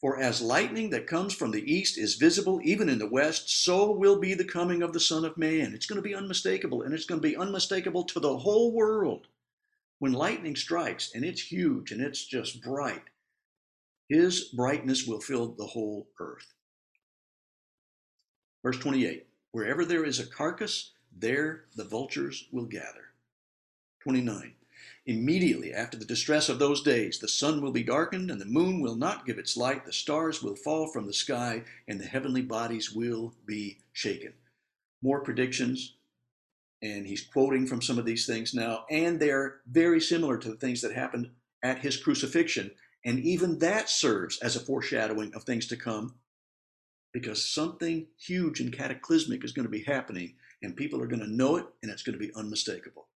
For as lightning that comes from the east is visible even in the west, so will be the coming of the Son of Man. It's going to be unmistakable, and it's going to be unmistakable to the whole world. When lightning strikes, and it's huge and it's just bright, his brightness will fill the whole earth. Verse 28 Wherever there is a carcass, there the vultures will gather. 29 Immediately after the distress of those days, the sun will be darkened, and the moon will not give its light, the stars will fall from the sky, and the heavenly bodies will be shaken. More predictions, and he's quoting from some of these things now, and they're very similar to the things that happened at his crucifixion. And even that serves as a foreshadowing of things to come because something huge and cataclysmic is going to be happening, and people are going to know it, and it's going to be unmistakable.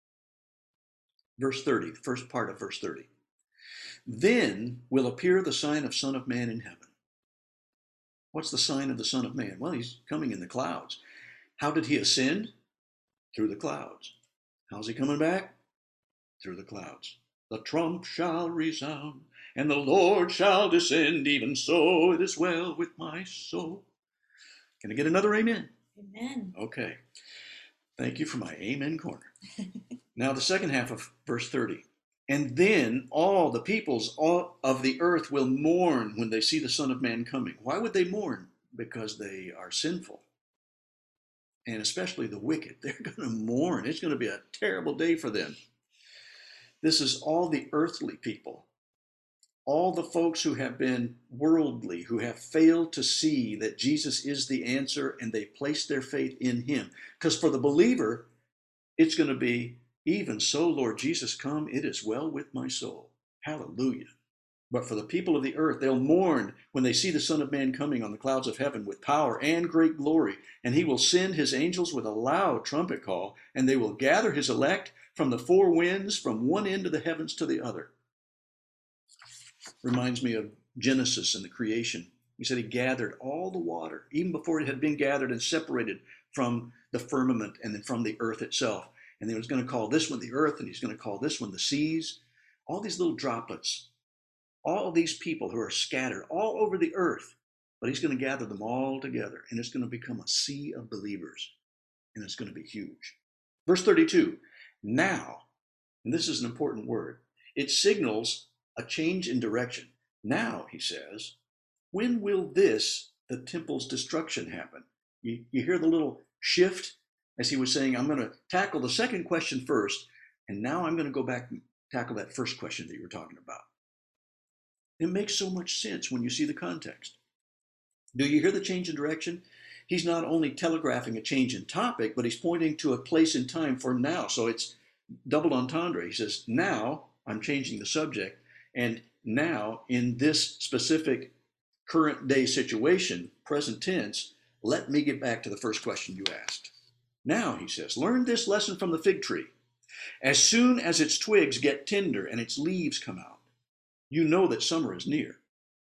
Verse 30, the first part of verse 30. Then will appear the sign of Son of Man in heaven. What's the sign of the Son of Man? Well, he's coming in the clouds. How did he ascend? Through the clouds. How's he coming back? Through the clouds. The trump shall resound, and the Lord shall descend. Even so, it is well with my soul. Can I get another amen? Amen. Okay. Thank you for my amen corner. now, the second half of verse 30. And then all the peoples of the earth will mourn when they see the Son of Man coming. Why would they mourn? Because they are sinful. And especially the wicked. They're going to mourn. It's going to be a terrible day for them. This is all the earthly people all the folks who have been worldly, who have failed to see that Jesus is the answer and they place their faith in him. Because for the believer, it's going to be, even so, Lord Jesus, come, it is well with my soul. Hallelujah. But for the people of the earth, they'll mourn when they see the Son of Man coming on the clouds of heaven with power and great glory. And he will send his angels with a loud trumpet call, and they will gather his elect from the four winds, from one end of the heavens to the other reminds me of Genesis and the creation. He said he gathered all the water, even before it had been gathered and separated from the firmament and then from the earth itself. And he was going to call this one the earth, and he's going to call this one the seas. All these little droplets, all these people who are scattered all over the earth, but he's going to gather them all together, and it's going to become a sea of believers, and it's going to be huge. Verse 32 Now, and this is an important word, it signals a change in direction. Now, he says, when will this, the temple's destruction, happen? You, you hear the little shift as he was saying, I'm going to tackle the second question first, and now I'm going to go back and tackle that first question that you were talking about. It makes so much sense when you see the context. Do you hear the change in direction? He's not only telegraphing a change in topic, but he's pointing to a place in time for now. So it's double entendre. He says, Now I'm changing the subject And now, in this specific current day situation, present tense, let me get back to the first question you asked. Now, he says, learn this lesson from the fig tree. As soon as its twigs get tender and its leaves come out, you know that summer is near.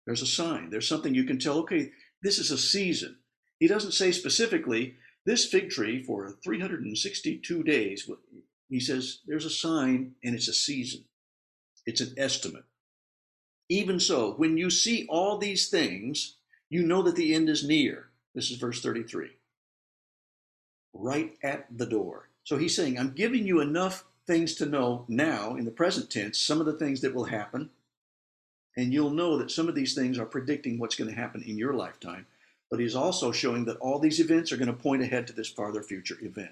There's a sign, there's something you can tell, okay, this is a season. He doesn't say specifically, this fig tree for 362 days. He says there's a sign and it's a season, it's an estimate. Even so, when you see all these things, you know that the end is near. This is verse 33. Right at the door. So he's saying, I'm giving you enough things to know now in the present tense, some of the things that will happen. And you'll know that some of these things are predicting what's going to happen in your lifetime. But he's also showing that all these events are going to point ahead to this farther future event.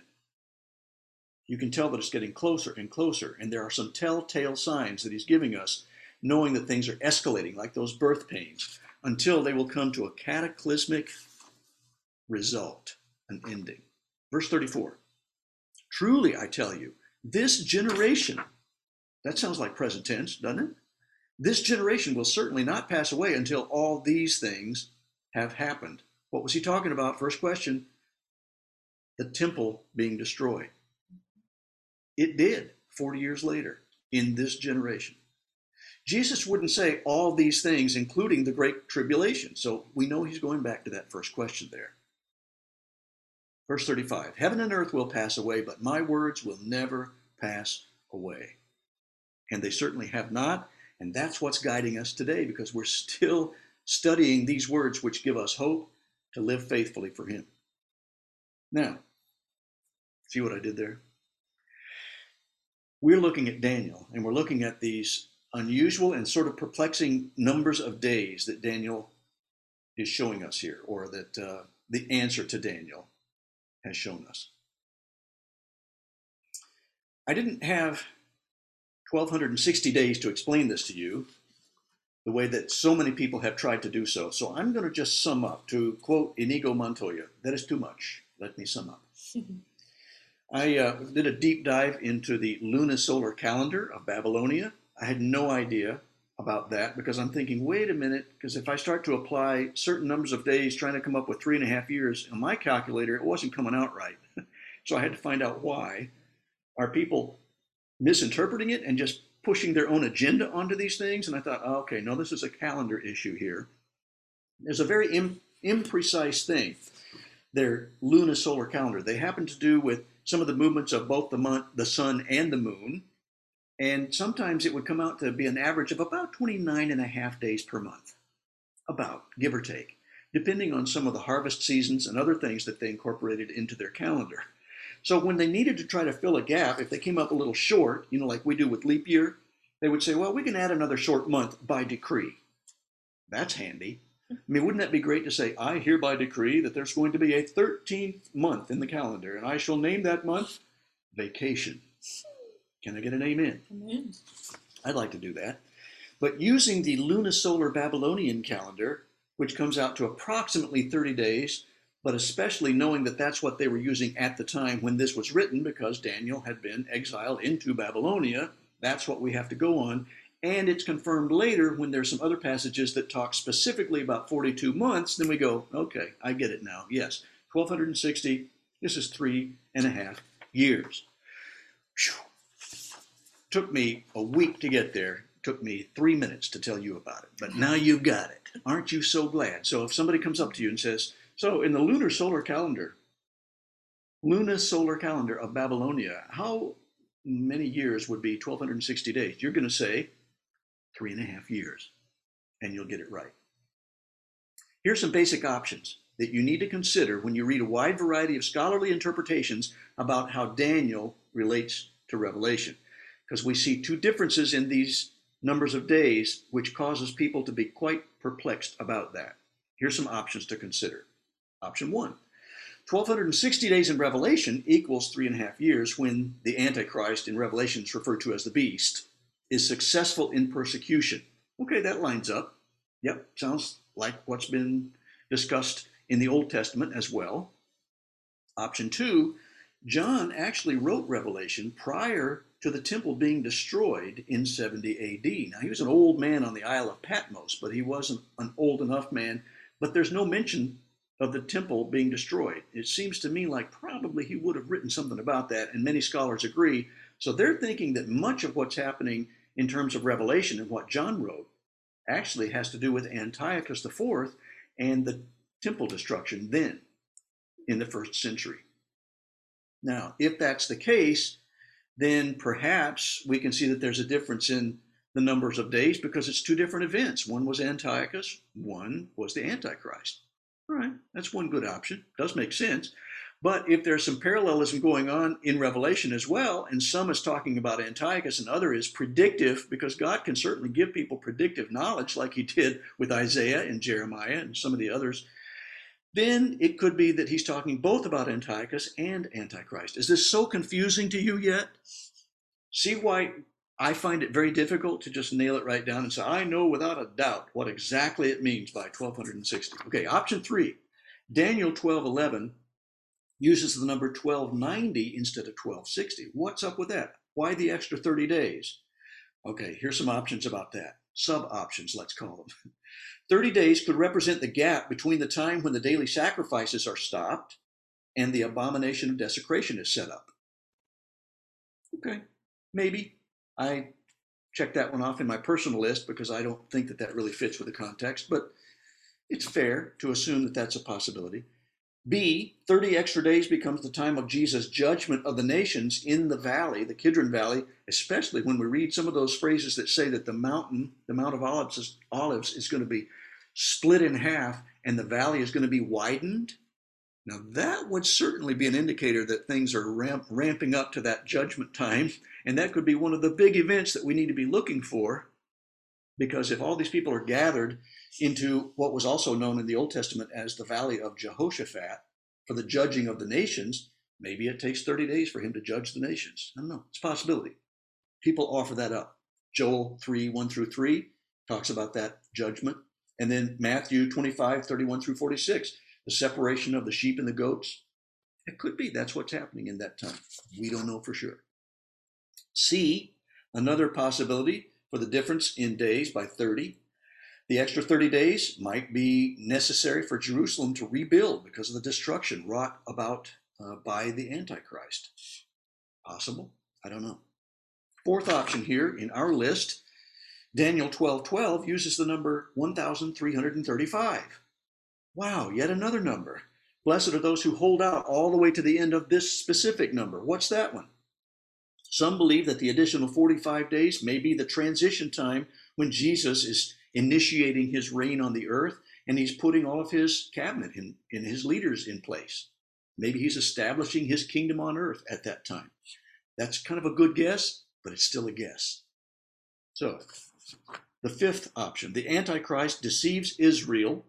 You can tell that it's getting closer and closer, and there are some telltale signs that he's giving us, knowing that things are escalating, like those birth pains, until they will come to a cataclysmic result, an ending. Verse 34 Truly, I tell you, this generation, that sounds like present tense, doesn't it? This generation will certainly not pass away until all these things have happened. What was he talking about? First question the temple being destroyed. It did 40 years later in this generation. Jesus wouldn't say all these things, including the Great Tribulation. So we know he's going back to that first question there. Verse 35 Heaven and earth will pass away, but my words will never pass away. And they certainly have not. And that's what's guiding us today because we're still studying these words which give us hope to live faithfully for Him. Now, see what I did there? We're looking at Daniel and we're looking at these unusual and sort of perplexing numbers of days that Daniel is showing us here, or that uh, the answer to Daniel has shown us. I didn't have 1,260 days to explain this to you the way that so many people have tried to do so. So I'm going to just sum up to quote Inigo Montoya that is too much. Let me sum up. I uh, did a deep dive into the lunisolar calendar of Babylonia. I had no idea about that because I'm thinking, wait a minute, because if I start to apply certain numbers of days trying to come up with three and a half years in my calculator, it wasn't coming out right. so I had to find out why. Are people misinterpreting it and just pushing their own agenda onto these things? And I thought, oh, okay, no, this is a calendar issue here. There's a very Im- imprecise thing. Their lunisolar calendar. They happen to do with some of the movements of both the month, the sun, and the moon and sometimes it would come out to be an average of about 29 and a half days per month, about, give or take, depending on some of the harvest seasons and other things that they incorporated into their calendar. So when they needed to try to fill a gap, if they came up a little short, you know, like we do with leap year, they would say, well, we can add another short month by decree. That's handy. I mean, wouldn't that be great to say, I hereby decree that there's going to be a 13th month in the calendar, and I shall name that month vacation. Can I get an amen? Amen. I'd like to do that. But using the lunisolar Babylonian calendar, which comes out to approximately 30 days, but especially knowing that that's what they were using at the time when this was written, because Daniel had been exiled into Babylonia, that's what we have to go on. And it's confirmed later when there's some other passages that talk specifically about 42 months, then we go, okay, I get it now. Yes, 1260, this is three and a half years. Whew. Took me a week to get there. Took me three minutes to tell you about it. But now you've got it. Aren't you so glad? So if somebody comes up to you and says, So in the lunar solar calendar, lunar solar calendar of Babylonia, how many years would be 1260 days? You're going to say three and a half years, and you'll get it right. Here's some basic options that you need to consider when you read a wide variety of scholarly interpretations about how Daniel relates to Revelation because we see two differences in these numbers of days, which causes people to be quite perplexed about that. Here's some options to consider. Option one 1260 days in Revelation equals three and a half years when the Antichrist in Revelation is referred to as the beast is successful in persecution. Okay, that lines up. Yep, sounds like what's been discussed in the Old Testament as well. Option two John actually wrote Revelation prior to the temple being destroyed in 70 AD. Now, he was an old man on the Isle of Patmos, but he wasn't an old enough man. But there's no mention of the temple being destroyed. It seems to me like probably he would have written something about that, and many scholars agree. So they're thinking that much of what's happening in terms of Revelation and what John wrote actually has to do with Antiochus IV and the temple destruction then in the first century. Now, if that's the case, then perhaps we can see that there's a difference in the numbers of days because it's two different events. One was Antiochus, one was the Antichrist. All right, that's one good option. Does make sense. But if there's some parallelism going on in Revelation as well, and some is talking about Antiochus and other is predictive, because God can certainly give people predictive knowledge like he did with Isaiah and Jeremiah and some of the others, then it could be that he's talking both about Antiochus and Antichrist. Is this so confusing to you yet? See why I find it very difficult to just nail it right down and say, I know without a doubt what exactly it means by 1260. Okay, option three, Daniel 1211 uses the number 1290 instead of 1260. What's up with that? Why the extra 30 days? Okay, here's some options about that. Sub options, let's call them. 30 days could represent the gap between the time when the daily sacrifices are stopped and the abomination of desecration is set up. Okay, maybe. I checked that one off in my personal list because I don't think that that really fits with the context, but it's fair to assume that that's a possibility. B, 30 extra days becomes the time of Jesus' judgment of the nations in the valley, the Kidron Valley, especially when we read some of those phrases that say that the mountain, the Mount of Olives is, Olives is going to be split in half and the valley is going to be widened. Now, that would certainly be an indicator that things are ramp, ramping up to that judgment time. And that could be one of the big events that we need to be looking for. Because if all these people are gathered into what was also known in the Old Testament as the Valley of Jehoshaphat for the judging of the nations, maybe it takes 30 days for him to judge the nations. I don't know. It's a possibility. People offer that up. Joel 3 1 through 3 talks about that judgment. And then Matthew 25 31 through 46, the separation of the sheep and the goats. It could be that's what's happening in that time. We don't know for sure. C, another possibility for the difference in days by 30 the extra 30 days might be necessary for Jerusalem to rebuild because of the destruction wrought about uh, by the Antichrist. Possible? I don't know. Fourth option here in our list, Daniel 12 12 uses the number 1,335. Wow, yet another number. Blessed are those who hold out all the way to the end of this specific number. What's that one? Some believe that the additional 45 days may be the transition time when Jesus is initiating his reign on the earth, and he's putting all of his cabinet and, and his leaders in place. Maybe he's establishing his kingdom on earth at that time. That's kind of a good guess, but it's still a guess. So, the fifth option the Antichrist deceives Israel,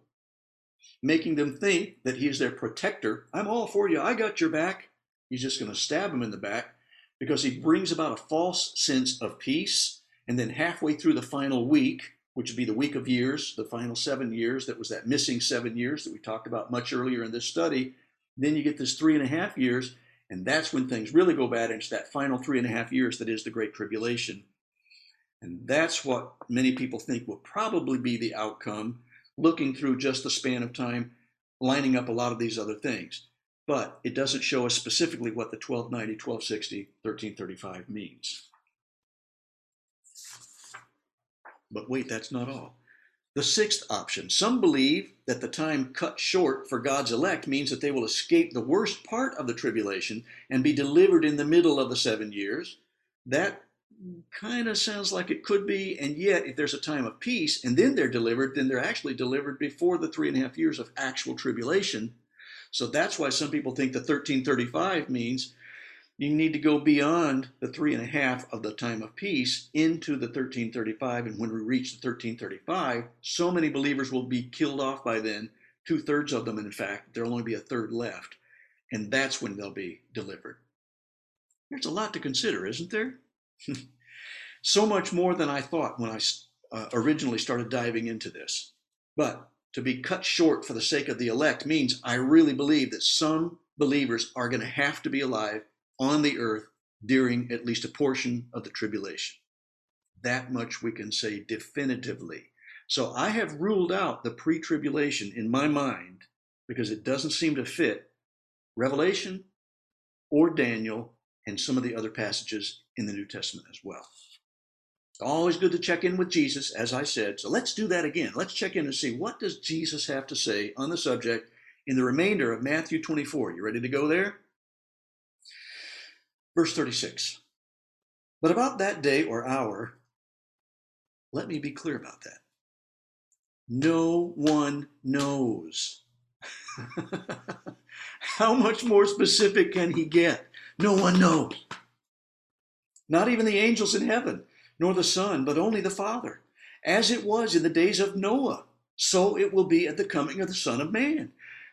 making them think that he is their protector. I'm all for you, I got your back. He's just going to stab them in the back because he brings about a false sense of peace. And then halfway through the final week, which would be the week of years, the final seven years, that was that missing seven years that we talked about much earlier in this study. Then you get this three and a half years, and that's when things really go bad. And it's that final three and a half years that is the Great Tribulation. And that's what many people think will probably be the outcome, looking through just the span of time, lining up a lot of these other things. But it doesn't show us specifically what the 1290, 1260, 1335 means. But wait, that's not all. The sixth option. Some believe that the time cut short for God's elect means that they will escape the worst part of the tribulation and be delivered in the middle of the seven years. That kind of sounds like it could be, and yet, if there's a time of peace and then they're delivered, then they're actually delivered before the three and a half years of actual tribulation. So that's why some people think the 1335 means you need to go beyond the three and a half of the time of peace into the 1335. And when we reach the 1335, so many believers will be killed off by then, two thirds of them, in fact, there'll only be a third left. And that's when they'll be delivered. There's a lot to consider, isn't there? so much more than I thought when I uh, originally started diving into this. But to be cut short for the sake of the elect means I really believe that some believers are going to have to be alive on the earth during at least a portion of the tribulation. That much we can say definitively. So I have ruled out the pre tribulation in my mind because it doesn't seem to fit Revelation or Daniel and some of the other passages in the New Testament as well. Always good to check in with Jesus, as I said. So let's do that again. Let's check in and see what does Jesus have to say on the subject in the remainder of Matthew 24. You ready to go there? Verse 36. But about that day or hour, let me be clear about that. No one knows. How much more specific can he get? No one knows. Not even the angels in heaven nor the Son, but only the Father. As it was in the days of Noah, so it will be at the coming of the Son of Man.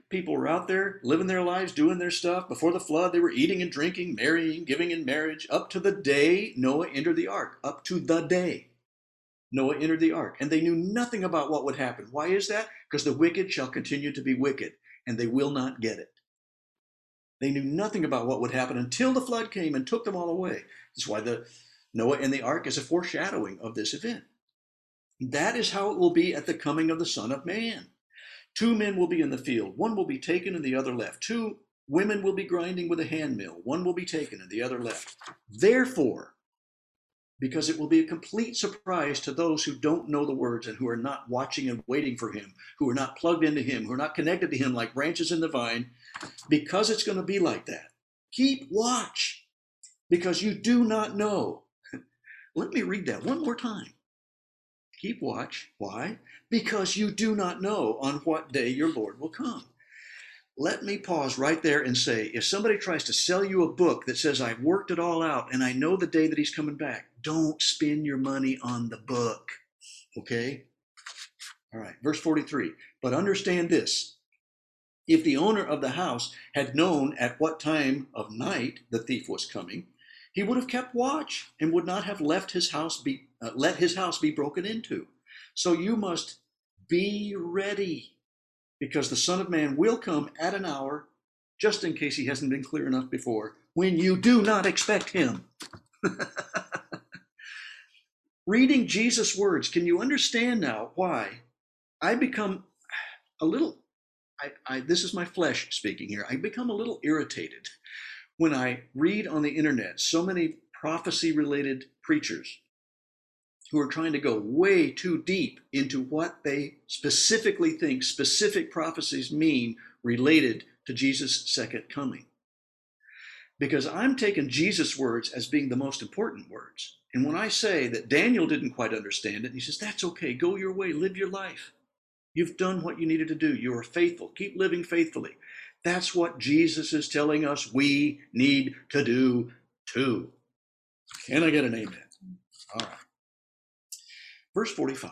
People were out there living their lives, doing their stuff. Before the flood, they were eating and drinking, marrying, giving in marriage, up to the day Noah entered the ark. Up to the day Noah entered the ark. And they knew nothing about what would happen. Why is that? Because the wicked shall continue to be wicked, and they will not get it. They knew nothing about what would happen until the flood came and took them all away. That's why the Noah and the ark is a foreshadowing of this event. That is how it will be at the coming of the Son of Man. Two men will be in the field, one will be taken and the other left. Two women will be grinding with a handmill, one will be taken and the other left. Therefore, because it will be a complete surprise to those who don't know the words and who are not watching and waiting for him, who are not plugged into him, who are not connected to him like branches in the vine, because it's going to be like that. Keep watch because you do not know let me read that one more time. Keep watch. Why? Because you do not know on what day your Lord will come. Let me pause right there and say if somebody tries to sell you a book that says, I've worked it all out and I know the day that he's coming back, don't spend your money on the book. Okay? All right, verse 43. But understand this if the owner of the house had known at what time of night the thief was coming, he would have kept watch and would not have left his house be uh, let his house be broken into. So you must be ready because the Son of Man will come at an hour, just in case he hasn't been clear enough before, when you do not expect him. Reading Jesus' words, can you understand now why I become a little, I, I, this is my flesh speaking here, I become a little irritated when I read on the internet so many prophecy related preachers who are trying to go way too deep into what they specifically think specific prophecies mean related to Jesus' second coming. Because I'm taking Jesus' words as being the most important words. And when I say that Daniel didn't quite understand it, he says, That's okay. Go your way. Live your life. You've done what you needed to do. You are faithful. Keep living faithfully. That's what Jesus is telling us we need to do too. Can I get an amen? All right. Verse 45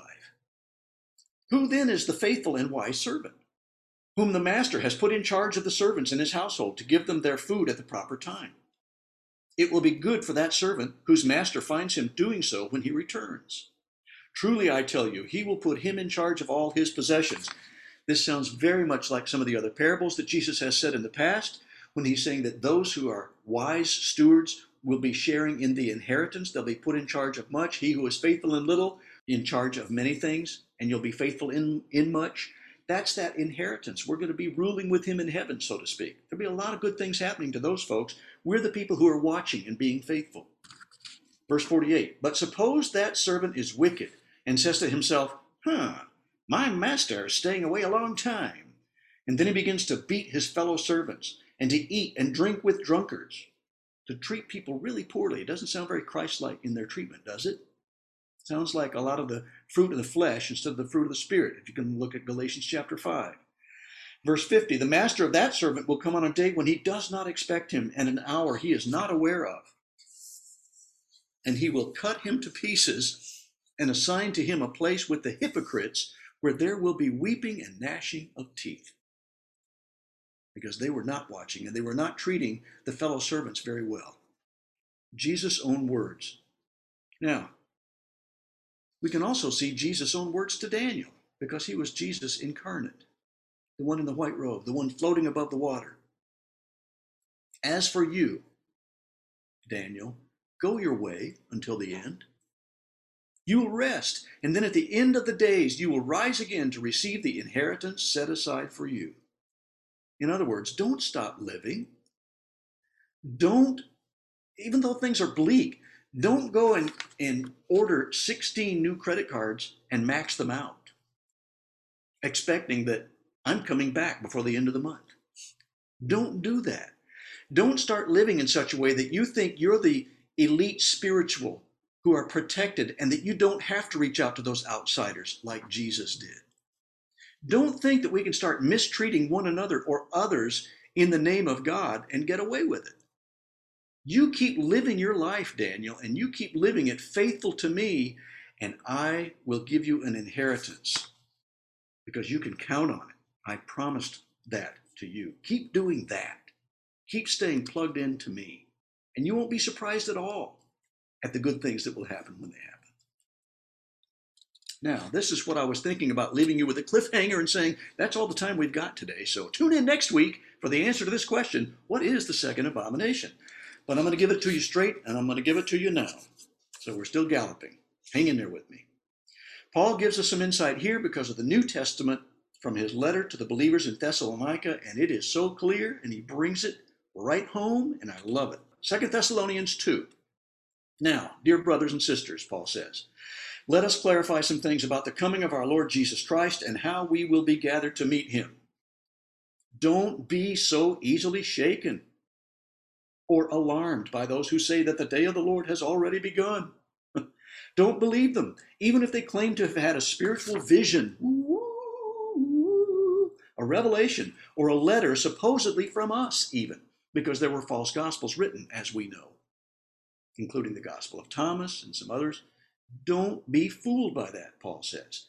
Who then is the faithful and wise servant, whom the master has put in charge of the servants in his household to give them their food at the proper time? It will be good for that servant whose master finds him doing so when he returns. Truly, I tell you, he will put him in charge of all his possessions. This sounds very much like some of the other parables that Jesus has said in the past when he's saying that those who are wise stewards will be sharing in the inheritance. They'll be put in charge of much. He who is faithful in little, in charge of many things, and you'll be faithful in, in much. That's that inheritance. We're going to be ruling with him in heaven, so to speak. There'll be a lot of good things happening to those folks. We're the people who are watching and being faithful. Verse 48 But suppose that servant is wicked and says to himself, Huh, my master is staying away a long time. And then he begins to beat his fellow servants and to eat and drink with drunkards, to treat people really poorly. It doesn't sound very Christ like in their treatment, does it? it? Sounds like a lot of the fruit of the flesh instead of the fruit of the Spirit, if you can look at Galatians chapter 5. Verse 50 The master of that servant will come on a day when he does not expect him, and an hour he is not aware of. And he will cut him to pieces and assign to him a place with the hypocrites where there will be weeping and gnashing of teeth. Because they were not watching and they were not treating the fellow servants very well. Jesus' own words. Now, we can also see Jesus' own words to Daniel because he was Jesus incarnate, the one in the white robe, the one floating above the water. As for you, Daniel, go your way until the end. You will rest, and then at the end of the days, you will rise again to receive the inheritance set aside for you. In other words, don't stop living. Don't, even though things are bleak, don't go and, and order 16 new credit cards and max them out, expecting that I'm coming back before the end of the month. Don't do that. Don't start living in such a way that you think you're the elite spiritual who are protected and that you don't have to reach out to those outsiders like Jesus did. Don't think that we can start mistreating one another or others in the name of God and get away with it. You keep living your life, Daniel, and you keep living it faithful to me, and I will give you an inheritance because you can count on it. I promised that to you. Keep doing that. Keep staying plugged in to me, and you won't be surprised at all at the good things that will happen when they happen. Now, this is what I was thinking about leaving you with a cliffhanger and saying that's all the time we've got today. So tune in next week for the answer to this question What is the second abomination? But I'm going to give it to you straight and I'm going to give it to you now. So we're still galloping. Hang in there with me. Paul gives us some insight here because of the New Testament from his letter to the believers in Thessalonica, and it is so clear, and he brings it right home, and I love it. Second Thessalonians 2. Now, dear brothers and sisters, Paul says, let us clarify some things about the coming of our Lord Jesus Christ and how we will be gathered to meet him. Don't be so easily shaken or alarmed by those who say that the day of the Lord has already begun. Don't believe them, even if they claim to have had a spiritual vision, a revelation, or a letter supposedly from us, even, because there were false gospels written, as we know, including the Gospel of Thomas and some others. Don't be fooled by that, Paul says.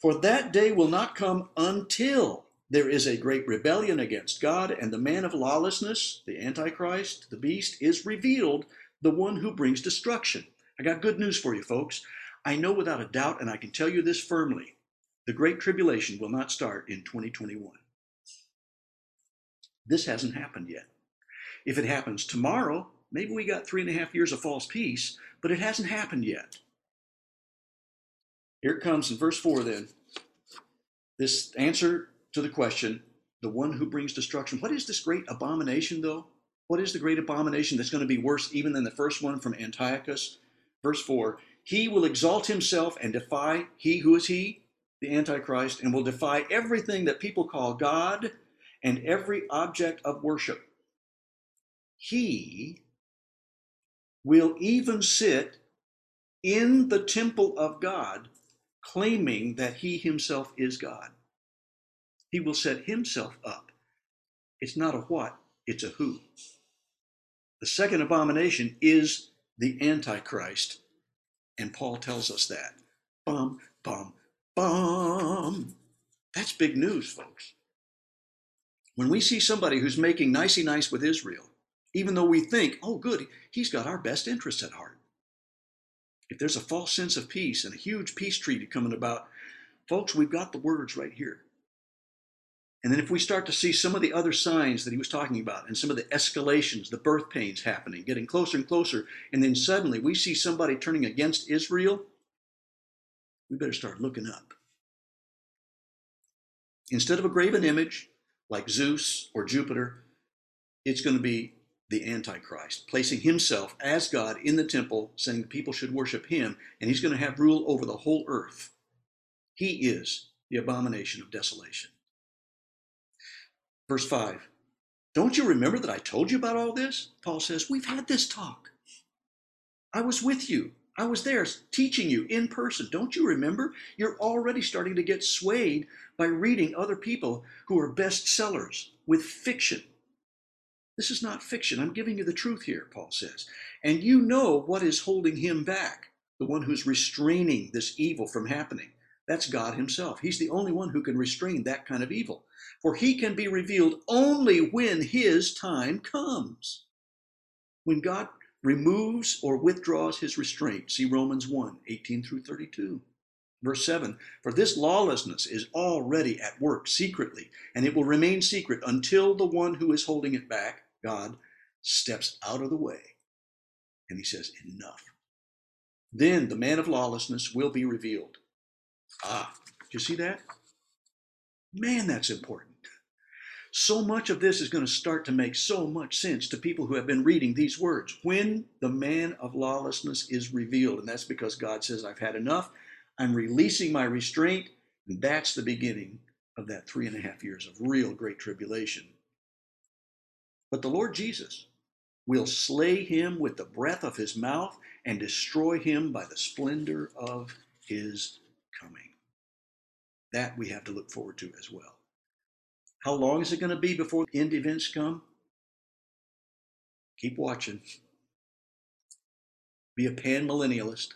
For that day will not come until there is a great rebellion against God, and the man of lawlessness, the Antichrist, the beast, is revealed, the one who brings destruction. I got good news for you, folks. I know without a doubt, and I can tell you this firmly the Great Tribulation will not start in 2021. This hasn't happened yet. If it happens tomorrow, maybe we got three and a half years of false peace, but it hasn't happened yet. Here it comes in verse 4 then. This answer to the question, the one who brings destruction. What is this great abomination, though? What is the great abomination that's going to be worse even than the first one from Antiochus? Verse 4 He will exalt himself and defy he who is he, the Antichrist, and will defy everything that people call God and every object of worship. He will even sit in the temple of God, claiming that he himself is God. He will set himself up. It's not a what, it's a who. The second abomination is the Antichrist. And Paul tells us that. Bum, bum, bum. That's big news, folks. When we see somebody who's making nicey nice with Israel, even though we think, oh, good, he's got our best interests at heart. If there's a false sense of peace and a huge peace treaty coming about, folks, we've got the words right here. And then if we start to see some of the other signs that he was talking about and some of the escalations, the birth pains happening, getting closer and closer, and then suddenly we see somebody turning against Israel, we better start looking up. Instead of a graven image like Zeus or Jupiter, it's going to be the Antichrist, placing himself as God in the temple, saying people should worship him, and he's going to have rule over the whole earth. He is the abomination of desolation. Verse 5 Don't you remember that I told you about all this? Paul says, We've had this talk. I was with you. I was there teaching you in person. Don't you remember? You're already starting to get swayed by reading other people who are bestsellers with fiction. This is not fiction. I'm giving you the truth here, Paul says. And you know what is holding him back, the one who's restraining this evil from happening. That's God Himself. He's the only one who can restrain that kind of evil for he can be revealed only when his time comes. When God removes or withdraws his restraint, see Romans 1 18 through 32. Verse 7 For this lawlessness is already at work secretly, and it will remain secret until the one who is holding it back, God, steps out of the way. And he says, Enough. Then the man of lawlessness will be revealed. Ah, do you see that? Man, that's important. So much of this is going to start to make so much sense to people who have been reading these words. When the man of lawlessness is revealed, and that's because God says, I've had enough, I'm releasing my restraint, and that's the beginning of that three and a half years of real great tribulation. But the Lord Jesus will slay him with the breath of his mouth and destroy him by the splendor of his coming. That we have to look forward to as well. How long is it going to be before the end events come? Keep watching. Be a pan millennialist.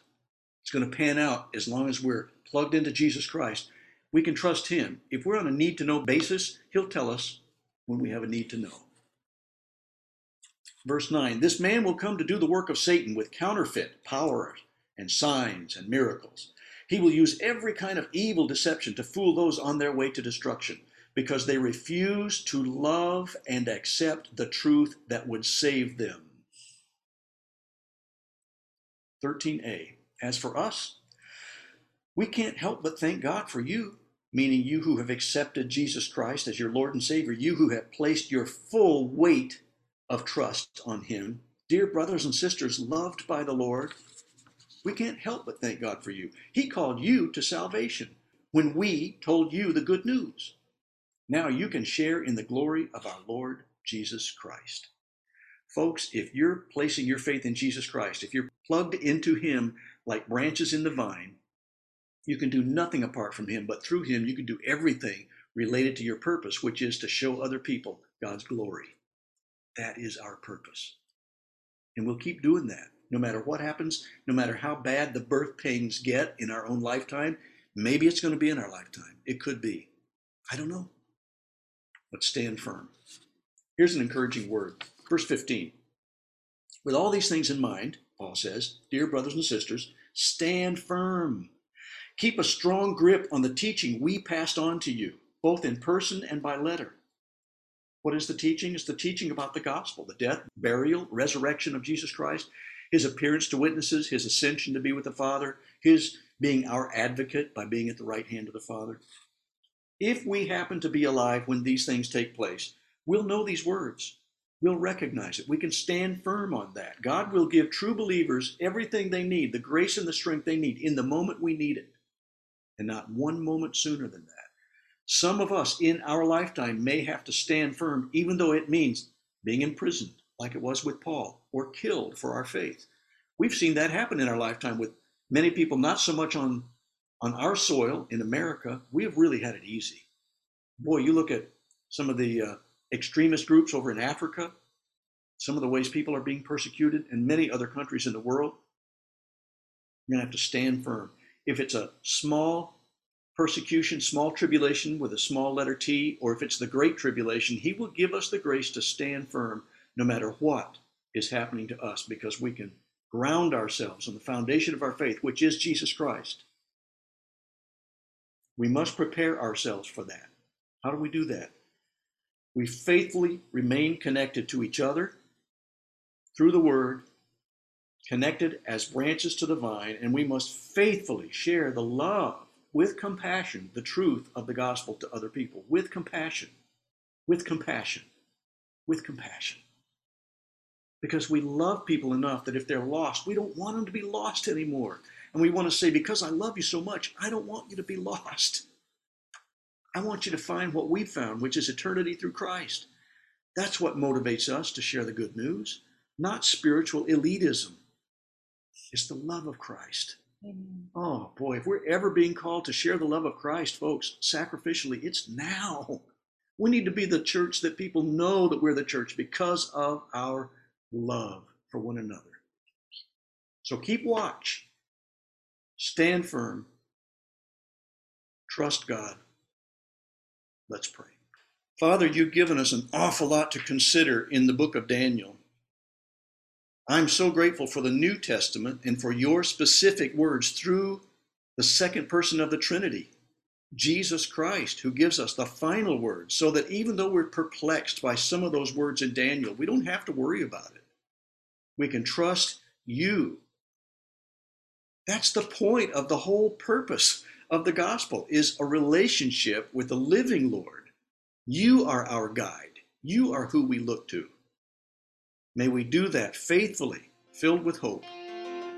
It's going to pan out as long as we're plugged into Jesus Christ. We can trust Him. If we're on a need to know basis, He'll tell us when we have a need to know. Verse 9 This man will come to do the work of Satan with counterfeit power and signs and miracles. He will use every kind of evil deception to fool those on their way to destruction because they refuse to love and accept the truth that would save them. 13a. As for us, we can't help but thank God for you, meaning you who have accepted Jesus Christ as your Lord and Savior, you who have placed your full weight of trust on Him. Dear brothers and sisters, loved by the Lord, we can't help but thank God for you. He called you to salvation when we told you the good news. Now you can share in the glory of our Lord Jesus Christ. Folks, if you're placing your faith in Jesus Christ, if you're plugged into Him like branches in the vine, you can do nothing apart from Him, but through Him you can do everything related to your purpose, which is to show other people God's glory. That is our purpose. And we'll keep doing that no matter what happens, no matter how bad the birth pains get in our own lifetime. Maybe it's going to be in our lifetime. It could be. I don't know but stand firm. Here's an encouraging word. Verse 15. With all these things in mind, Paul says, Dear brothers and sisters, stand firm. Keep a strong grip on the teaching we passed on to you, both in person and by letter. What is the teaching? It's the teaching about the gospel, the death, burial, resurrection of Jesus Christ, his appearance to witnesses, his ascension to be with the Father, his being our advocate by being at the right hand of the Father. If we happen to be alive when these things take place, we'll know these words. We'll recognize it. We can stand firm on that. God will give true believers everything they need, the grace and the strength they need in the moment we need it, and not one moment sooner than that. Some of us in our lifetime may have to stand firm, even though it means being imprisoned, like it was with Paul, or killed for our faith. We've seen that happen in our lifetime with many people, not so much on on our soil in America, we have really had it easy. Boy, you look at some of the uh, extremist groups over in Africa, some of the ways people are being persecuted in many other countries in the world. You're going to have to stand firm. If it's a small persecution, small tribulation with a small letter T, or if it's the great tribulation, He will give us the grace to stand firm no matter what is happening to us because we can ground ourselves on the foundation of our faith, which is Jesus Christ. We must prepare ourselves for that. How do we do that? We faithfully remain connected to each other through the Word, connected as branches to the vine, and we must faithfully share the love with compassion, the truth of the gospel to other people. With compassion. With compassion. With compassion. Because we love people enough that if they're lost, we don't want them to be lost anymore. And we want to say, because I love you so much, I don't want you to be lost. I want you to find what we found, which is eternity through Christ. That's what motivates us to share the good news, not spiritual elitism. It's the love of Christ. Amen. Oh boy, if we're ever being called to share the love of Christ, folks, sacrificially, it's now. We need to be the church that people know that we're the church because of our love for one another. So keep watch. Stand firm. Trust God. Let's pray. Father, you've given us an awful lot to consider in the book of Daniel. I'm so grateful for the New Testament and for your specific words through the second person of the Trinity, Jesus Christ, who gives us the final word, so that even though we're perplexed by some of those words in Daniel, we don't have to worry about it. We can trust you. That's the point of the whole purpose of the gospel is a relationship with the living Lord. You are our guide. You are who we look to. May we do that faithfully, filled with hope.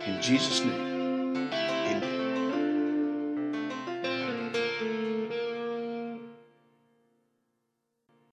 In Jesus' name.